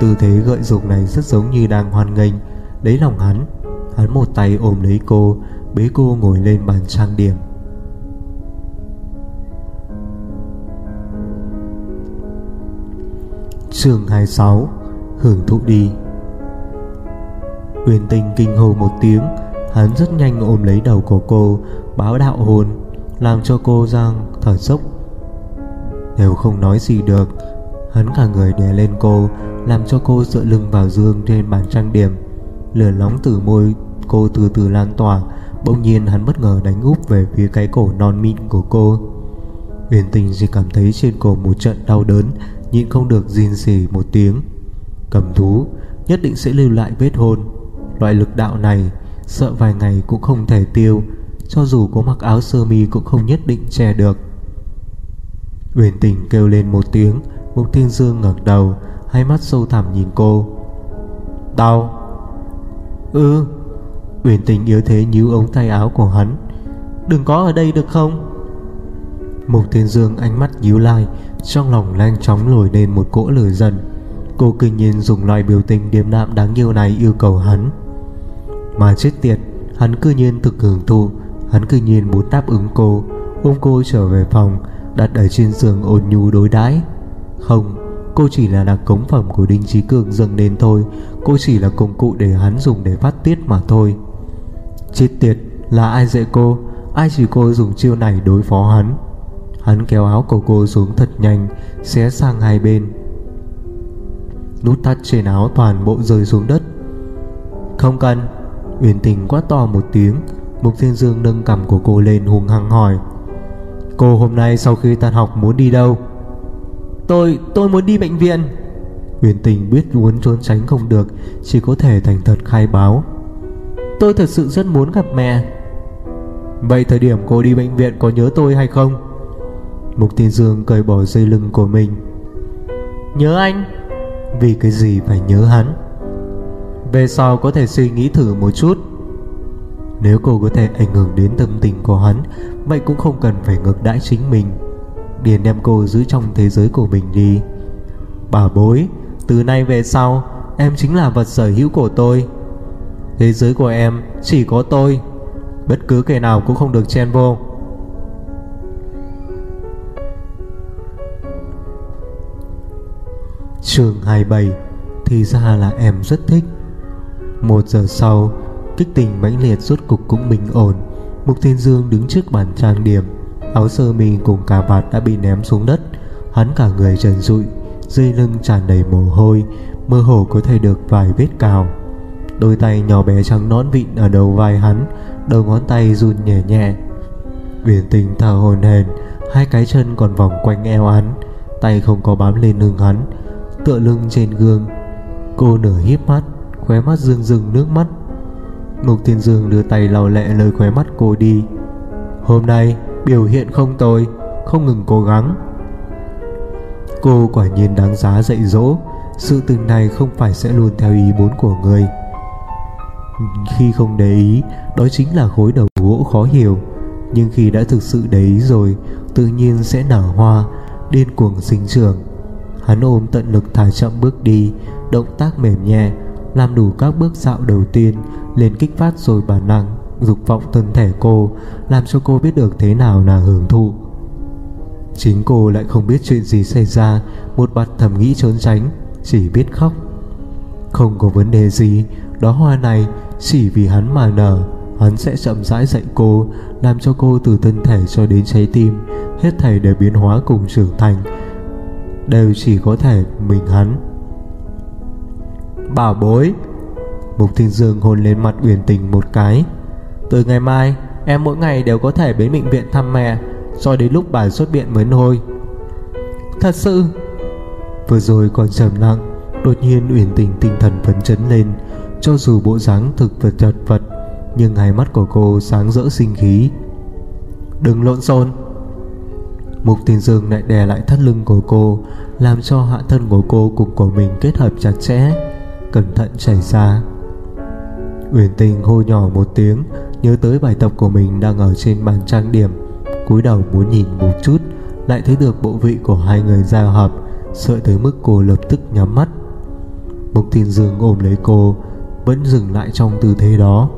Tư thế gợi dục này rất giống như đang hoan nghênh. Lấy lòng hắn Hắn một tay ôm lấy cô, Bế cô ngồi lên bàn trang điểm. Chương 26 Hưởng thụ đi. Huyền tình kinh hồ một tiếng Hắn rất nhanh ôm lấy đầu của cô, Báo đạo hồn, Làm cho cô giang thở dốc. Đều không nói gì được, Hắn cả người đè lên cô, Làm cho cô dựa lưng vào giường trên bàn trang điểm. Lửa nóng từ môi cô từ từ lan tỏa, Bỗng nhiên hắn bất ngờ đánh úp về phía cái cổ non mịn của cô. Uyển tình chỉ cảm thấy trên cổ một trận đau đớn, Nhịn không được gìn xỉ một tiếng. Cầm thú, Nhất định sẽ lưu lại vết hôn. Loại lực đạo này Sợ vài ngày cũng không thể tiêu, Cho dù có mặc áo sơ mi cũng không nhất định che được. Uyển tình kêu lên một tiếng, Mục Thiên Dương ngẩng đầu, Hai mắt sâu thẳm nhìn cô. Đau Ừ. Uyển tình yếu thế nhíu ống tay áo của hắn. Đừng có ở đây được không? Mục Thiên Dương ánh mắt nhíu lại, Trong lòng lanh chóng nổi lên một cỗ lửa dần Cô kinh nhiên dùng loại biểu tình điềm đạm đáng yêu này yêu cầu hắn. Mà chết tiệt, Hắn cư nhiên thực hưởng thụ, Hắn cư nhiên muốn đáp ứng cô. Ôm cô trở về phòng, Đặt ở trên giường ôn nhu đối đãi. Không, Cô chỉ là đặc cống phẩm của Đinh Trí Cường dâng lên thôi. Cô chỉ là công cụ để hắn dùng để phát tiết mà thôi. Chết tiệt, Là ai dạy cô? Ai chỉ cô dùng chiêu này đối phó hắn? Hắn kéo áo của cô xuống thật nhanh, Xé sang hai bên. Nút thắt trên áo toàn bộ rơi xuống đất. Không cần Uyển tình quát to một tiếng Mục Thiên Dương nâng cầm của cô lên hùng hăng hỏi Cô hôm nay sau khi tan học muốn đi đâu? Tôi, tôi muốn đi bệnh viện. Huyền tình biết muốn trốn tránh không được Chỉ có thể thành thật khai báo. Tôi thật sự rất muốn gặp mẹ. Vậy thời điểm cô đi bệnh viện có nhớ tôi hay không? Mục Thiên Dương cởi bỏ dây lưng của mình. Nhớ anh. Vì cái gì phải nhớ hắn về sau có thể suy nghĩ thử một chút. Nếu cô có thể ảnh hưởng đến tâm tình của hắn, Vậy cũng không cần phải ngược đãi chính mình. Điền đem cô giữ trong thế giới của mình đi. Bà bối, Từ nay về sau, Em chính là vật sở hữu của tôi. Thế giới của em chỉ có tôi. Bất cứ kẻ nào cũng không được chen vô. Chương 27 Thì ra là em rất thích. Một giờ sau, Kích tình mãnh liệt rốt cục cũng bình ổn. Mục Thiên Dương đứng trước bàn trang điểm, Áo sơ mi cùng cà vạt đã bị ném xuống đất. Hắn cả người trần rụi Dây lưng tràn đầy mồ hôi, Mơ hồ có thể được vài vết cào. Đôi tay nhỏ bé trắng nón vịn ở đầu vai hắn, Đầu ngón tay run nhẹ nhẹ. Uyển tình thở hồn hển, Hai cái chân còn vòng quanh eo hắn, Tay không có bám lên lưng hắn. Tựa lưng trên gương, Cô nửa híp mắt. Khóe mắt rưng rưng nước mắt. Mục Thiên Dương đưa tay lau lẹ lời khóe mắt cô đi. Hôm nay, biểu hiện không tồi, Không ngừng cố gắng. Cô quả nhiên đáng giá dạy dỗ, Sự tình này không phải sẽ luôn theo ý muốn của người. Khi không để ý, Đó chính là khối đầu gỗ khó hiểu. Nhưng khi đã thực sự để ý rồi, Tự nhiên sẽ nở hoa, Điên cuồng sinh trưởng. Hắn ôm tận lực thả chậm bước đi, Động tác mềm nhẹ làm đủ các bước dạo đầu tiên Lên kích phát rồi bản năng, Dục vọng thân thể cô, Làm cho cô biết được thế nào là hưởng thụ. Chính cô lại không biết chuyện gì xảy ra, Một mặt thầm nghĩ trốn tránh, Chỉ biết khóc. Không có vấn đề gì Đó hoa này chỉ vì hắn mà nở, Hắn sẽ chậm rãi dạy cô, Làm cho cô từ thân thể cho đến trái tim, Hết thảy đều biến hóa cùng trưởng thành, Đều chỉ có thể mình hắn. Bảo bối. Mục Thiên Dương hôn lên mặt Uyển Tình một cái. Từ ngày mai, Em mỗi ngày đều có thể đến bệnh viện thăm mẹ, Cho đến lúc bà xuất viện mới thôi Thật sự. Vừa rồi còn trầm lặng, Đột nhiên Uyển Tình tinh thần phấn chấn lên. Cho dù bộ dáng thực vật chật vật, Nhưng hai mắt của cô sáng rỡ sinh khí. Đừng lộn xộn. Mục Thiên Dương lại đè lại thắt lưng của cô, Làm cho hạ thân của cô cùng của mình kết hợp chặt chẽ. Cẩn thận chảy ra. Uyển Tình hô nhỏ một tiếng, Nhớ tới bài tập của mình đang ở trên bàn trang điểm, cúi đầu muốn nhìn một chút, Lại thấy được bộ vị của hai người giao hợp, Sợ tới mức cô lập tức nhắm mắt. Mục Thiên Dương ôm lấy cô Vẫn dừng lại trong tư thế đó.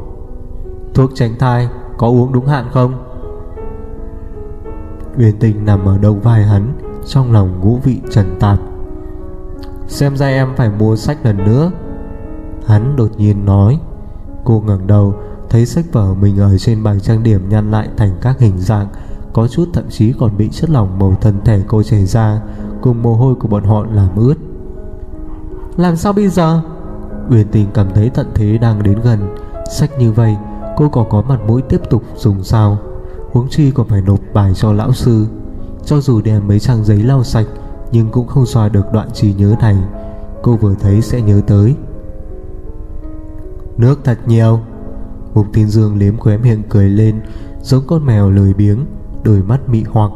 Thuốc tránh thai, Có uống đúng hạn không? Uyển Tình nằm ở đầu vai hắn, Trong lòng ngũ vị trần tạp. Xem ra em phải mua sách lần nữa Hắn đột nhiên nói. Cô ngẩng đầu Thấy sách vở mình ở trên bàn trang điểm nhăn lại thành các hình dạng Có chút thậm chí còn bị chất lỏng màu thân thể cô chảy ra Cùng mồ hôi của bọn họ làm ướt. Làm sao bây giờ? Uyển tình cảm thấy tận thế đang đến gần. Sách như vậy Cô còn có mặt mũi tiếp tục dùng sao? Huống chi còn phải nộp bài cho lão sư. Cho dù đem mấy trang giấy lau sạch Nhưng cũng không xóa được đoạn trí nhớ này. Cô vừa thấy sẽ nhớ tới Nước thật nhiều. Mục Thiên Dương liếm khóe miệng cười lên, Giống con mèo lười biếng, Đôi mắt mị hoặc.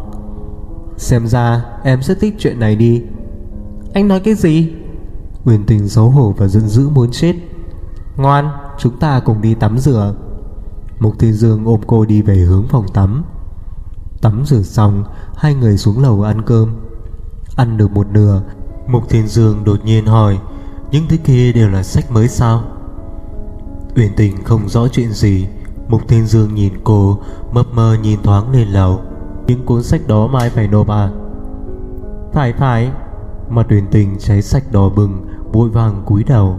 Xem ra em rất thích chuyện này đi. Anh nói cái gì? Uyển tình xấu hổ và giận dữ muốn chết. Ngoan, Chúng ta cùng đi tắm rửa. Mục Thiên Dương ôm cô đi về hướng phòng tắm. Tắm rửa xong, Hai người xuống lầu ăn cơm. Ăn được một nửa, Mục Thiên Dương đột nhiên hỏi, Những thứ kia đều là sách mới sao? Uyển tình không rõ chuyện gì. Mục Thiên Dương nhìn cô Mập mờ nhìn thoáng lên lầu. Những cuốn sách đó mai phải nộp à? Phải phải. Mặt Uyển tình cháy sạch đỏ bừng, Vội vàng cúi đầu.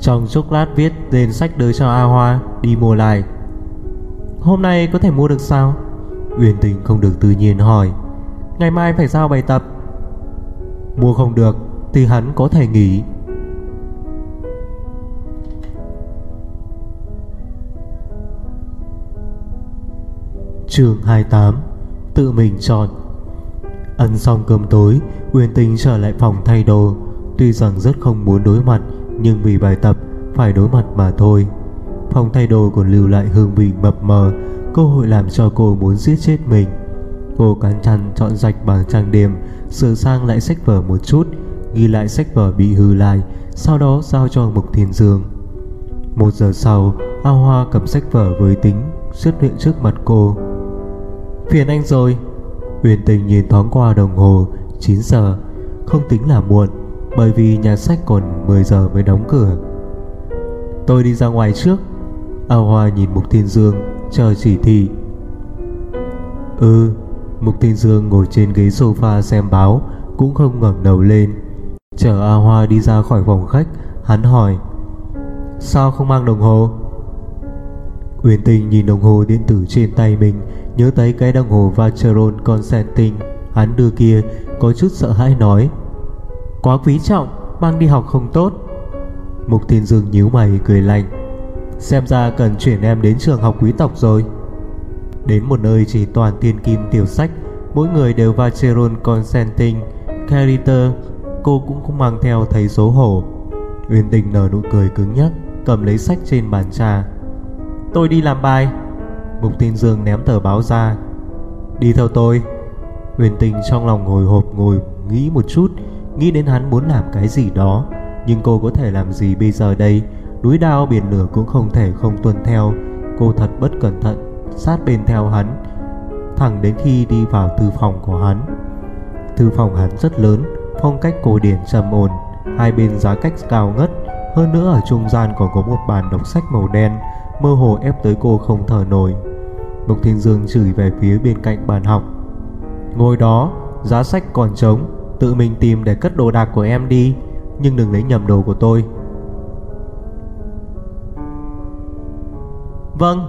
Trong chốc lát viết tên sách đưa cho A Hoa, Đi mua lại. Hôm nay có thể mua được sao? Uyển tình không được tự nhiên hỏi. Ngày mai phải giao bài tập. Mua không được Thì hắn có thể nghỉ. Chương 28 Tự mình chọn. Ăn xong cơm tối, Uyên Tình trở lại phòng thay đồ. Tuy rằng rất không muốn đối mặt, Nhưng vì bài tập, phải đối mặt mà thôi. Phòng thay đồ còn lưu lại hương vị mập mờ, Cơ hội làm cho cô muốn giết chết mình. Cô cắn chăn chọn rạch bằng trang điểm, Sửa sang lại sách vở một chút, Ghi lại sách vở bị hư lại, Sau đó giao cho Mục Thiên Dương. Một giờ sau, A Hoa cầm sách vở với tính, Xuất hiện trước mặt cô. Phiền anh rồi. Huyền tình nhìn thoáng qua đồng hồ 9 giờ. Không tính là muộn, Bởi vì nhà sách còn 10 giờ mới đóng cửa. Tôi đi ra ngoài trước. A Hoa nhìn Mục Thiên Dương, Chờ chỉ thị. Ừ Mục Thiên Dương ngồi trên ghế sofa xem báo, Cũng không ngẩng đầu lên. Chờ A Hoa đi ra khỏi phòng khách, Hắn hỏi, Sao không mang đồng hồ? Uyển Tình nhìn đồng hồ điện tử trên tay mình Nhớ tới cái đồng hồ Vacheron Constantin Hắn đưa kia Có chút sợ hãi nói, Quá quý trọng, Mang đi học không tốt. Mục Thiên Dương nhíu mày cười lạnh, Xem ra cần chuyển em đến trường học quý tộc rồi. Đến một nơi chỉ toàn tiên kim tiểu sách, Mỗi người đều Vacheron Constantin Character Cô cũng không mang theo thấy xấu hổ. Uyên tình nở nụ cười cứng nhắc, Cầm lấy sách trên bàn trà. Tôi đi làm bài. Mục tin Dương ném tờ báo ra. Đi theo tôi. Huyền tình trong lòng ngồi hộp ngồi nghĩ một chút, Nghĩ đến hắn muốn làm cái gì đó. Nhưng cô có thể làm gì bây giờ đây? Núi đao biển lửa cũng không thể không tuân theo. Cô thật bất cẩn thận, Sát bên theo hắn, Thẳng đến khi đi vào thư phòng của hắn. Thư phòng hắn rất lớn, Phong cách cổ điển trầm ổn, Hai bên giá cách cao ngất. Hơn nữa ở trung gian còn có một bàn đọc sách màu đen, Mơ hồ ép tới cô không thở nổi. Mục Thiên Dương chửi về phía bên cạnh bàn học. Ngồi đó, Giá sách còn trống, Tự mình tìm để cất đồ đạc của em đi, Nhưng đừng lấy nhầm đồ của tôi. Vâng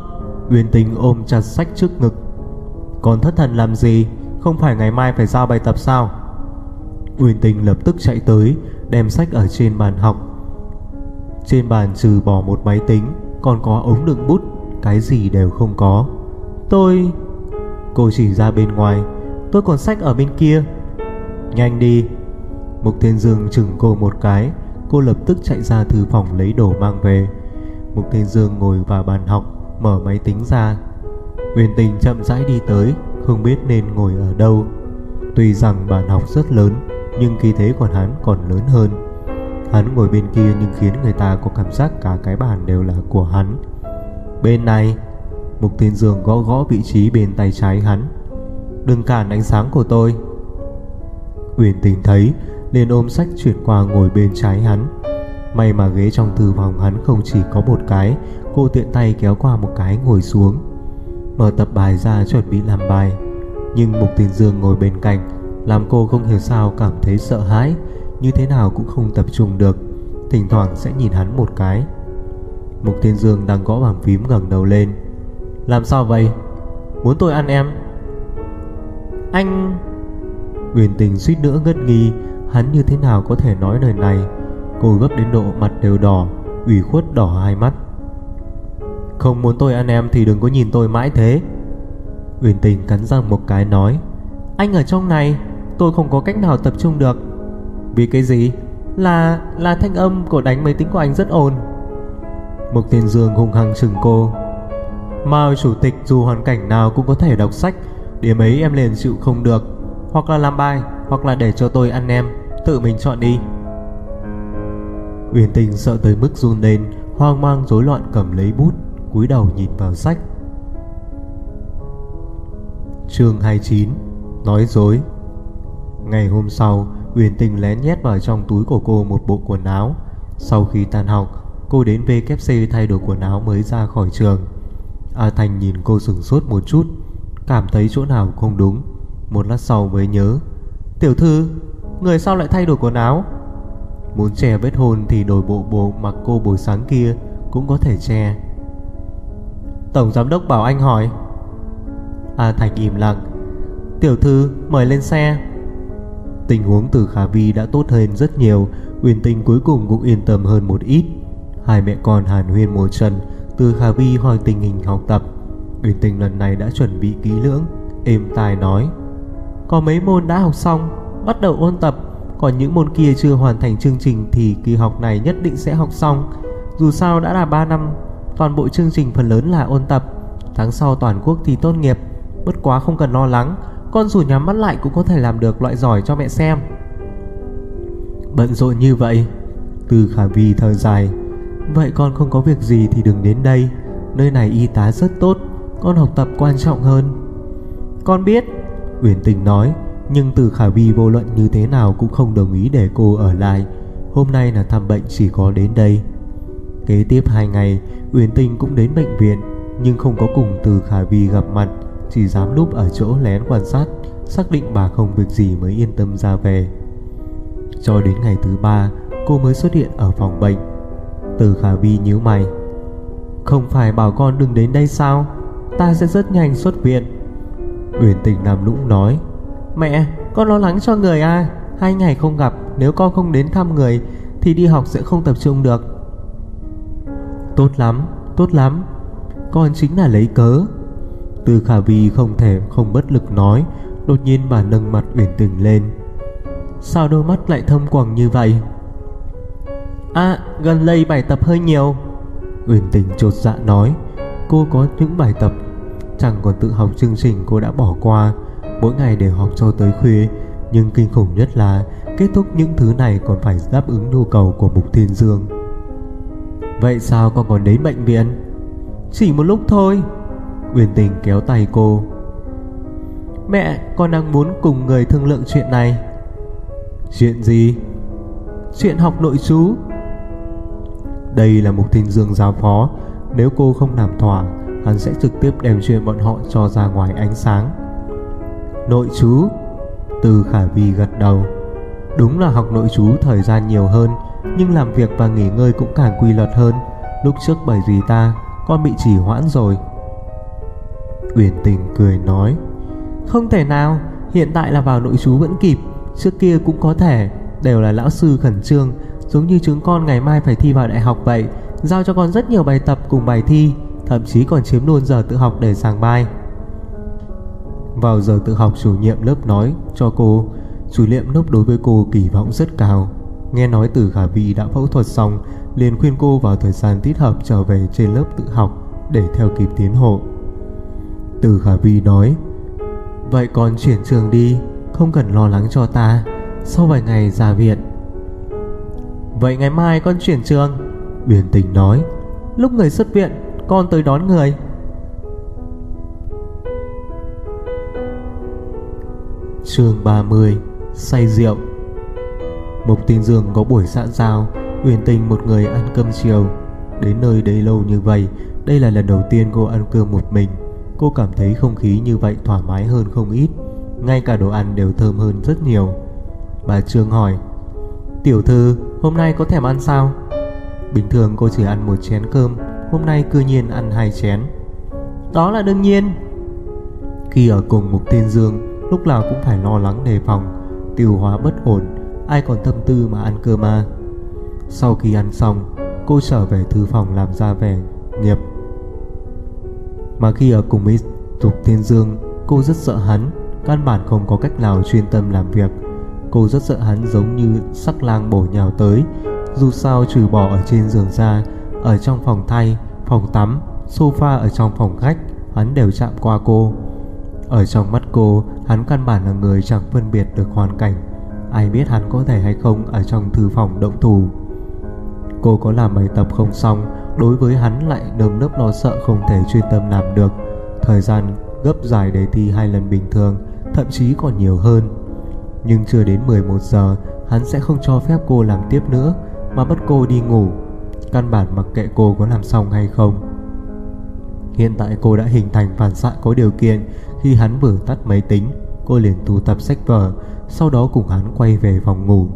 Uyên tình ôm chặt sách trước ngực. Còn thất thần làm gì? Không phải ngày mai phải giao bài tập sao? Uyên tình lập tức chạy tới, Đem sách ở trên bàn học. Trên bàn trừ bỏ một máy tính, Còn có ống đựng bút, Cái gì đều không có. Tôi. Cô chỉ ra bên ngoài, Tôi còn sách ở bên kia. Nhanh đi. Mục Thiên Dương chừng cô một cái, Cô lập tức chạy ra thư phòng lấy đồ mang về. Mục Thiên Dương ngồi vào bàn học, Mở máy tính ra. Huyền tình chậm rãi đi tới, Không biết nên ngồi ở đâu. Tuy rằng bàn học rất lớn, Nhưng khí thế của hắn còn lớn hơn. Hắn ngồi bên kia nhưng khiến người ta có cảm giác cả cái bàn đều là của hắn. Bên này Mục Thiên Dương gõ gõ vị trí bên tay trái hắn. Đừng cản ánh sáng của tôi. Uyển tình thấy, liền ôm sách chuyển qua ngồi bên trái hắn. May mà ghế trong thư phòng hắn không chỉ có một cái, Cô tiện tay kéo qua một cái ngồi xuống. Mở tập bài ra chuẩn bị làm bài. Nhưng Mục Tiền Dương ngồi bên cạnh, Làm cô không hiểu sao cảm thấy sợ hãi, Như thế nào cũng không tập trung được, Thỉnh thoảng sẽ nhìn hắn một cái. Mục Tiên Dương đang gõ bàn phím ngẩng đầu lên. Làm sao vậy? Muốn tôi ăn em? Anh Huyền tình suýt nữa ngất nghi Hắn như thế nào có thể nói lời này? Cô gấp đến độ mặt đều đỏ ủy khuất đỏ hai mắt. Không muốn tôi ăn em thì đừng có nhìn tôi mãi thế. Uyển tình cắn răng một cái nói Anh ở trong này Tôi không có cách nào tập trung được. Vì cái gì? Là là thanh âm của đánh máy tính của anh rất ồn. Mục Thiên Dương hung hăng chừng cô Mao chủ tịch dù hoàn cảnh nào cũng có thể đọc sách Điểm ấy em liền chịu không được Hoặc là làm bài Hoặc là để cho tôi ăn em Tự mình chọn đi Uyển Tình sợ tới mức run lên, hoang mang rối loạn cầm lấy bút, cúi đầu nhìn vào sách. Chương 29: Nói dối. Ngày hôm sau, Uyển Tình lén nhét vào trong túi của cô một bộ quần áo. Sau khi tan học, cô đến VKC thay đổi quần áo mới ra khỏi trường. A Thành nhìn cô sừng sốt một chút, cảm thấy chỗ nào không đúng. Một lát sau mới nhớ, "Tiểu thư, người sao lại thay đổi quần áo?" Muốn che vết hôn thì đổi bộ bộ mặc cô buổi sáng kia Cũng có thể che Tổng giám đốc bảo anh hỏi A Thành im lặng Tiểu thư mời lên xe Tình huống từ Khả Vi đã tốt hơn rất nhiều Uyển tinh cuối cùng cũng yên tâm hơn một ít Hai mẹ con hàn huyên một chân. Từ Khả Vi hỏi tình hình học tập Uyển Tình lần này đã chuẩn bị kỹ lưỡng Êm tai nói Có mấy môn đã học xong Bắt đầu ôn tập còn những môn kia chưa hoàn thành chương trình thì kỳ học này nhất định sẽ học xong. Dù sao đã là 3 năm, toàn bộ chương trình phần lớn là ôn tập. Tháng sau toàn quốc thì tốt nghiệp, bất quá không cần lo lắng, con dù nhắm mắt lại cũng có thể làm được loại giỏi cho mẹ xem. Bận rộn như vậy, từ khả vi thở dài, vậy con không có việc gì thì đừng đến đây, nơi này y tá rất tốt, con học tập quan trọng hơn. Con biết, Uyển Tình nói, nhưng từ Khả Vi vô luận như thế nào cũng không đồng ý để cô ở lại. Hôm nay là thăm bệnh chỉ có đến đây. Kế tiếp hai ngày Uyển Tinh cũng đến bệnh viện Nhưng không có cùng từ Khả Vi gặp mặt Chỉ dám núp ở chỗ lén quan sát Xác định bà không việc gì mới yên tâm ra về. Cho đến ngày thứ ba Cô mới xuất hiện ở phòng bệnh. Từ Khả Vi nhíu mày. Không phải bảo con đừng đến đây sao? Ta sẽ rất nhanh xuất viện. Uyển Tình làm lũng nói. Mẹ, con lo lắng cho người à? Hai ngày không gặp Nếu con không đến thăm người Thì đi học sẽ không tập trung được. Tốt lắm, tốt lắm. Con chính là lấy cớ. Từ khả vi không thể không bất lực nói Đột nhiên bà nâng mặt uyển tình lên. Sao đôi mắt lại thâm quầng như vậy? À gần đây bài tập hơi nhiều Uyển tình trột dạ nói Cô có những bài tập Chẳng còn tự học chương trình cô đã bỏ qua mỗi ngày đều học cho tới khuya nhưng kinh khủng nhất là kết thúc những thứ này còn phải đáp ứng nhu cầu của Mục Thiên Dương. Vậy sao con còn đến bệnh viện? Chỉ một lúc thôi. Uyển Tình kéo tay cô. Mẹ, con đang muốn cùng người thương lượng chuyện này. Chuyện gì? Chuyện học nội chú. Đây là một tin Dương giao phó, nếu cô không làm thỏa, hắn sẽ trực tiếp đem chuyện bọn họ cho ra ngoài ánh sáng. Nội chú. Từ Khả Vi gật đầu. Đúng là học nội chú thời gian nhiều hơn Nhưng làm việc và nghỉ ngơi cũng càng quy luật hơn. Lúc trước bởi vì ta Con bị trì hoãn rồi. Uyển tình cười nói. Không thể nào Hiện tại là vào nội chú vẫn kịp Trước kia cũng có thể Đều là lão sư khẩn trương Giống như chúng con ngày mai phải thi vào đại học vậy, Giao cho con rất nhiều bài tập cùng bài thi, Thậm chí còn chiếm luôn giờ tự học để giảng bài. Vào giờ tự học chủ nhiệm lớp nói cho cô, Chủ nhiệm lớp đối với cô kỳ vọng rất cao. Nghe nói từ Khả Vi đã phẫu thuật xong, liền khuyên cô vào thời gian thích hợp trở về trên lớp tự học để theo kịp tiến hộ. Từ Khả Vi nói, Vậy con chuyển trường đi, Không cần lo lắng cho ta. Sau vài ngày ra viện Vậy ngày mai con chuyển trường. Uyển Tình nói. Lúc người xuất viện, con tới đón người. Chương 30 Say rượu. Mục tình Dương có buổi xã giao, Uyển Tình một người ăn cơm chiều. Đến nơi đây lâu như vậy, Đây là lần đầu tiên cô ăn cơm một mình. Cô cảm thấy không khí như vậy thoải mái hơn không ít, Ngay cả đồ ăn đều thơm hơn rất nhiều. Bà Trương hỏi, Tiểu thư hôm nay có thèm ăn sao? Bình thường cô chỉ ăn một chén cơm Hôm nay cư nhiên ăn hai chén. Đó là đương nhiên. Khi ở cùng Mục Tiên Dương Lúc nào cũng phải lo lắng đề phòng Tiêu hóa bất ổn Ai còn tâm tư mà ăn cơm à? Sau khi ăn xong Cô trở về thư phòng làm ra vẻ nghiệp. Mà khi ở cùng với Tục Tiên Dương Cô rất sợ hắn Căn bản không có cách nào chuyên tâm làm việc Cô rất sợ hắn giống như sắc lang bổ nhào tới. Dù sao trừ bỏ ở trên giường ra Ở trong phòng thay, phòng tắm, sofa ở trong phòng khách Hắn đều chạm qua cô. Ở trong mắt cô Hắn căn bản là người chẳng phân biệt được hoàn cảnh. Ai biết hắn có thể hay không Ở trong thư phòng động thủ. Cô có làm bài tập không xong Đối với hắn lại nơm nớp lo sợ Không thể chuyên tâm làm được. Thời gian gấp dài đề thi hai lần bình thường Thậm chí còn nhiều hơn. Nhưng chưa đến 11 giờ, Hắn sẽ không cho phép cô làm tiếp nữa, Mà bắt cô đi ngủ. Căn bản mặc kệ cô có làm xong hay không. Hiện tại cô đã hình thành phản xạ có điều kiện. Khi hắn vừa tắt máy tính, Cô liền thu tập sách vở, Sau đó cùng hắn quay về phòng ngủ.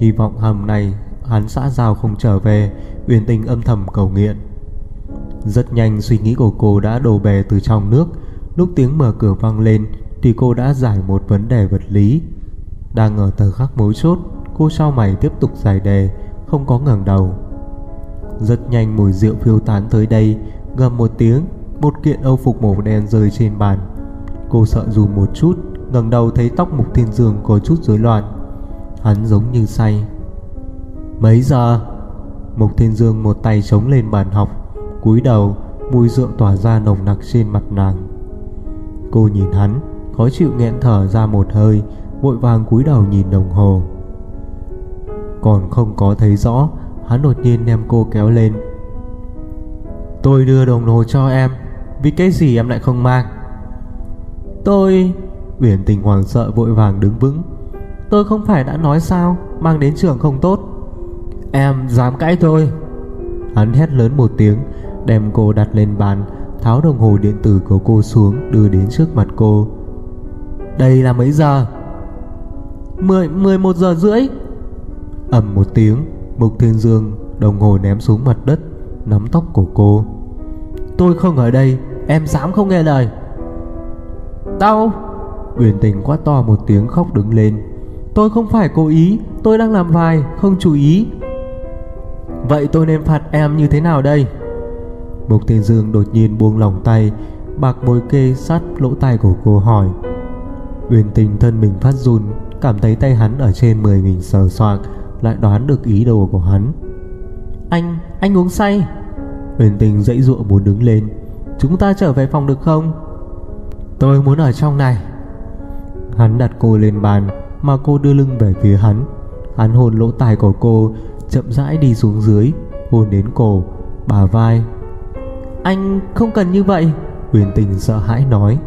Hy vọng hôm nay, hắn xã giao không trở về uyên tình âm thầm cầu nguyện. Rất nhanh suy nghĩ của cô đã đổ bè từ trong nước. Lúc tiếng mở cửa vang lên, Thì cô đã giải một vấn đề vật lý. Đang ở tờ khắc mối chốt, Cô sau mày tiếp tục giải đề, Không có ngẩng đầu. Rất nhanh mùi rượu phiêu tán tới đây, Gầm một tiếng Một kiện âu phục màu đen rơi trên bàn. Cô sợ dù một chút, ngẩng đầu thấy tóc Mục Thiên Dương có chút rối loạn. Hắn giống như say. Mấy giờ? Mục Thiên Dương một tay chống lên bàn học, cúi đầu, Mùi rượu tỏa ra nồng nặc trên mặt nàng. Cô nhìn hắn, Khó chịu nghẹn thở ra một hơi Vội vàng cúi đầu nhìn đồng hồ. Còn không có thấy rõ, Hắn đột nhiên đem cô kéo lên. Tôi đưa đồng hồ cho em, Vì cái gì em lại không mang? Tôi Uyển tình hoàng sợ vội vàng đứng vững. Tôi không phải đã nói sao, Mang đến trường không tốt. Em dám cãi tôi. Hắn hét lớn một tiếng, Đem cô đặt lên bàn, Tháo đồng hồ điện tử của cô xuống, Đưa đến trước mặt cô. Đây là mấy giờ? Mười, mười một giờ rưỡi. Ầm một tiếng Mục Thiên Dương đồng hồ ném xuống mặt đất Nắm tóc của cô. Tôi không ở đây Em dám không nghe lời. Đau Uyển tình quát to một tiếng khóc đứng lên. Tôi không phải cố ý Tôi đang làm vai Không chú ý. Vậy tôi nên phạt em như thế nào đây? Mục Thiên Dương đột nhiên buông lòng tay Bạc môi kê sát lỗ tai của cô hỏi. Uyển tình thân mình phát run Cảm thấy tay hắn ở trên người mình sờ soạng Lại đoán được ý đồ của hắn. Anh, anh uống say. Uyển tình dãy dụa muốn đứng lên. Chúng ta trở về phòng được không? Tôi muốn ở trong này. Hắn đặt cô lên bàn Mà cô đưa lưng về phía hắn. Hắn hôn lỗ tai của cô Chậm rãi đi xuống dưới Hôn đến cổ, bà vai. Anh không cần như vậy. Huyền tình sợ hãi nói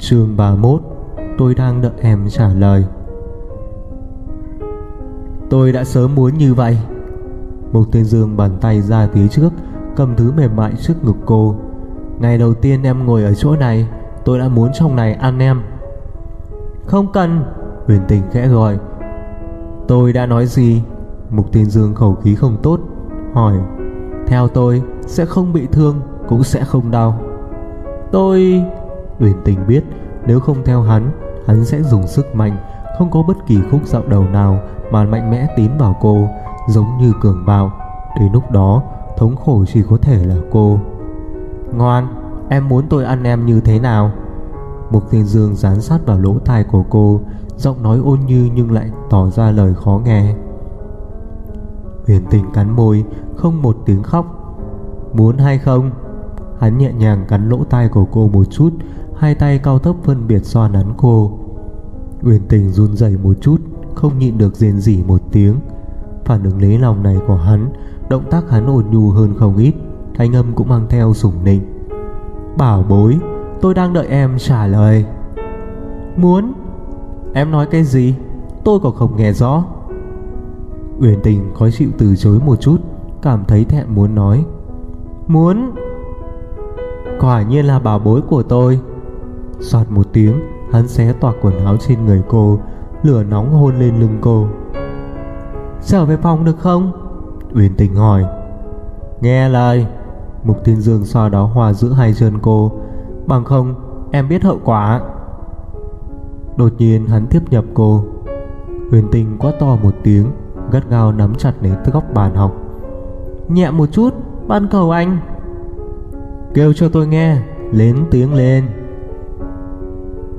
Chương 31 Tôi đang đợi em trả lời. Tôi đã sớm muốn như vậy. Mục Thiên Dương bàn tay ra phía trước, Cầm thứ mềm mại trước ngực cô. Ngày đầu tiên em ngồi ở chỗ này, Tôi đã muốn trong này ăn em. Không cần, Huyền tình khẽ gọi. Tôi đã nói gì? Mục Thiên Dương khẩu khí không tốt, Hỏi. Theo tôi, sẽ không bị thương, Cũng sẽ không đau. Tôi Uyển tình biết Nếu không theo hắn Hắn sẽ dùng sức mạnh, Không có bất kỳ khúc dạo đầu nào Mà mạnh mẽ tiến vào cô, Giống như cường bạo. Đến lúc đó, thống khổ chỉ có thể là cô. Ngoan, Em muốn tôi ăn em như thế nào? Mục Thiên Dương dán sát vào lỗ tai của cô, Giọng nói ôn như nhưng lại tỏ ra lời khó nghe. Huyền tình cắn môi, Không một tiếng khóc. Muốn hay không? Hắn nhẹ nhàng cắn lỗ tai của cô một chút Hai tay cao thấp phân biệt xoa nắn cô. Uyển tình run rẩy một chút, Không nhịn được rên rỉ một tiếng. Phản ứng lấy lòng này của hắn, Động tác hắn ổn nhu hơn không ít, Thanh âm cũng mang theo sủng nịnh. Bảo bối, Tôi đang đợi em trả lời. Muốn. Em nói cái gì? Tôi còn không nghe rõ. Uyển tình khó chịu từ chối một chút, Cảm thấy thẹn muốn nói. Muốn. Quả nhiên là bảo bối của tôi. Soạt một tiếng, Hắn xé toạc quần áo trên người cô, Lửa nóng hôn lên lưng cô. Trở về phòng được không? Uyển tình hỏi. Nghe lời. Mục Thiên Dương xoa đó hòa giữa hai chân cô. Bằng không, em biết hậu quả. Đột nhiên hắn tiếp nhập cô. Uyên tình quá to một tiếng, Gắt gao nắm chặt lấy góc bàn học. Nhẹ một chút, Ban cầu anh. Kêu cho tôi nghe. Lên tiếng lên.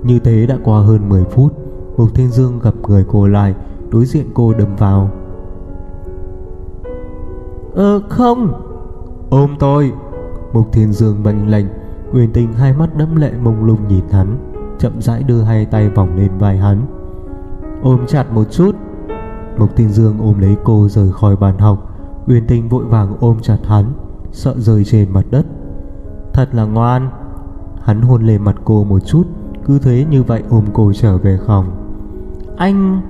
Như thế đã qua hơn 10 phút Mục Thiên Dương gặp người cô lại Đối diện cô đâm vào. Ờ không. Ôm tôi. Mục Thiên Dương mệnh lệnh Huyền tình hai mắt đẫm lệ mông lung nhìn hắn Chậm rãi đưa hai tay vòng lên vai hắn. Ôm chặt một chút. Mục Thiên Dương ôm lấy cô rời khỏi bàn học. Huyền tình vội vàng ôm chặt hắn Sợ rơi trên mặt đất. Thật là ngoan. Hắn hôn lên mặt cô một chút cứ thế như vậy ôm cô trở về phòng. Anh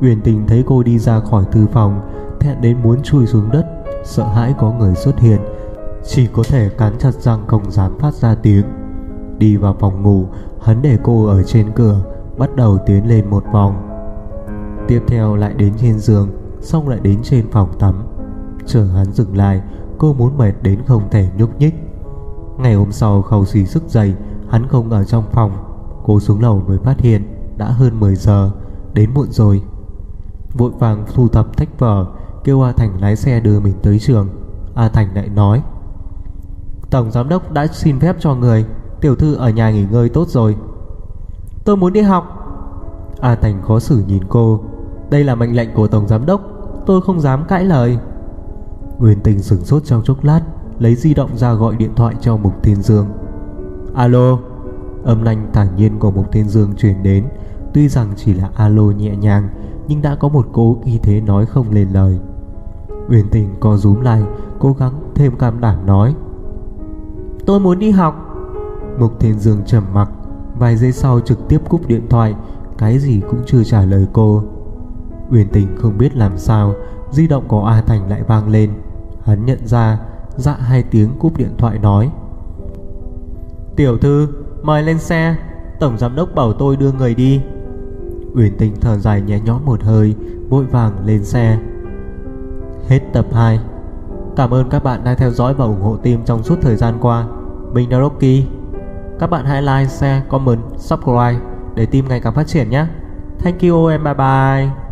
uyển tình thấy cô đi ra khỏi thư phòng, Thẹn đến muốn chui xuống đất, Sợ hãi có người xuất hiện. Chỉ có thể cắn chặt răng không dám phát ra tiếng. Đi vào phòng ngủ, Hắn để cô ở trên cửa, Bắt đầu tiến lên một vòng. Tiếp theo lại đến trên giường, Xong lại đến trên phòng tắm. Chờ hắn dừng lại, Cô muốn mệt đến không thể nhúc nhích. Ngày hôm sau khâu xì sức dày Hắn không ở trong phòng Cô xuống lầu mới phát hiện Đã hơn 10 giờ, Đến muộn rồi. Vội vàng thu thập thách vở, Kêu A Thành lái xe đưa mình tới trường. A Thành lại nói, Tổng giám đốc đã xin phép cho người, Tiểu thư ở nhà nghỉ ngơi tốt rồi. Tôi muốn đi học. A Thành khó xử nhìn cô, Đây là mệnh lệnh của Tổng giám đốc, Tôi không dám cãi lời. Nguyên tình sửng sốt trong chốc lát, Lấy di động ra gọi điện thoại cho Mục Thiên Dương. Alo. Âm thanh thản nhiên của Mục Thiên Dương truyền đến. Tuy rằng chỉ là alo nhẹ nhàng, Nhưng đã có một cố khí thế nói không lên lời. Uyển tình co rúm lại, Cố gắng thêm cam đảm nói. Tôi muốn đi học. Mục Thiên Dương trầm mặc, Vài giây sau trực tiếp cúp điện thoại, Cái gì cũng chưa trả lời cô. Uyển tình không biết làm sao, Di động của A Thành lại vang lên. Hắn nhận ra Dạ hai tiếng cúp điện thoại nói. Tiểu thư Mời lên xe. Tổng giám đốc bảo tôi đưa người đi. Uyển Tinh thở dài nhẹ nhõm một hơi Vội vàng lên xe. Hết tập 2 Cảm ơn các bạn đã theo dõi và ủng hộ team trong suốt thời gian qua. Mình là Rocky. Các bạn hãy like, share, comment, subscribe Để team ngày càng phát triển nhé. Thank you and bye bye.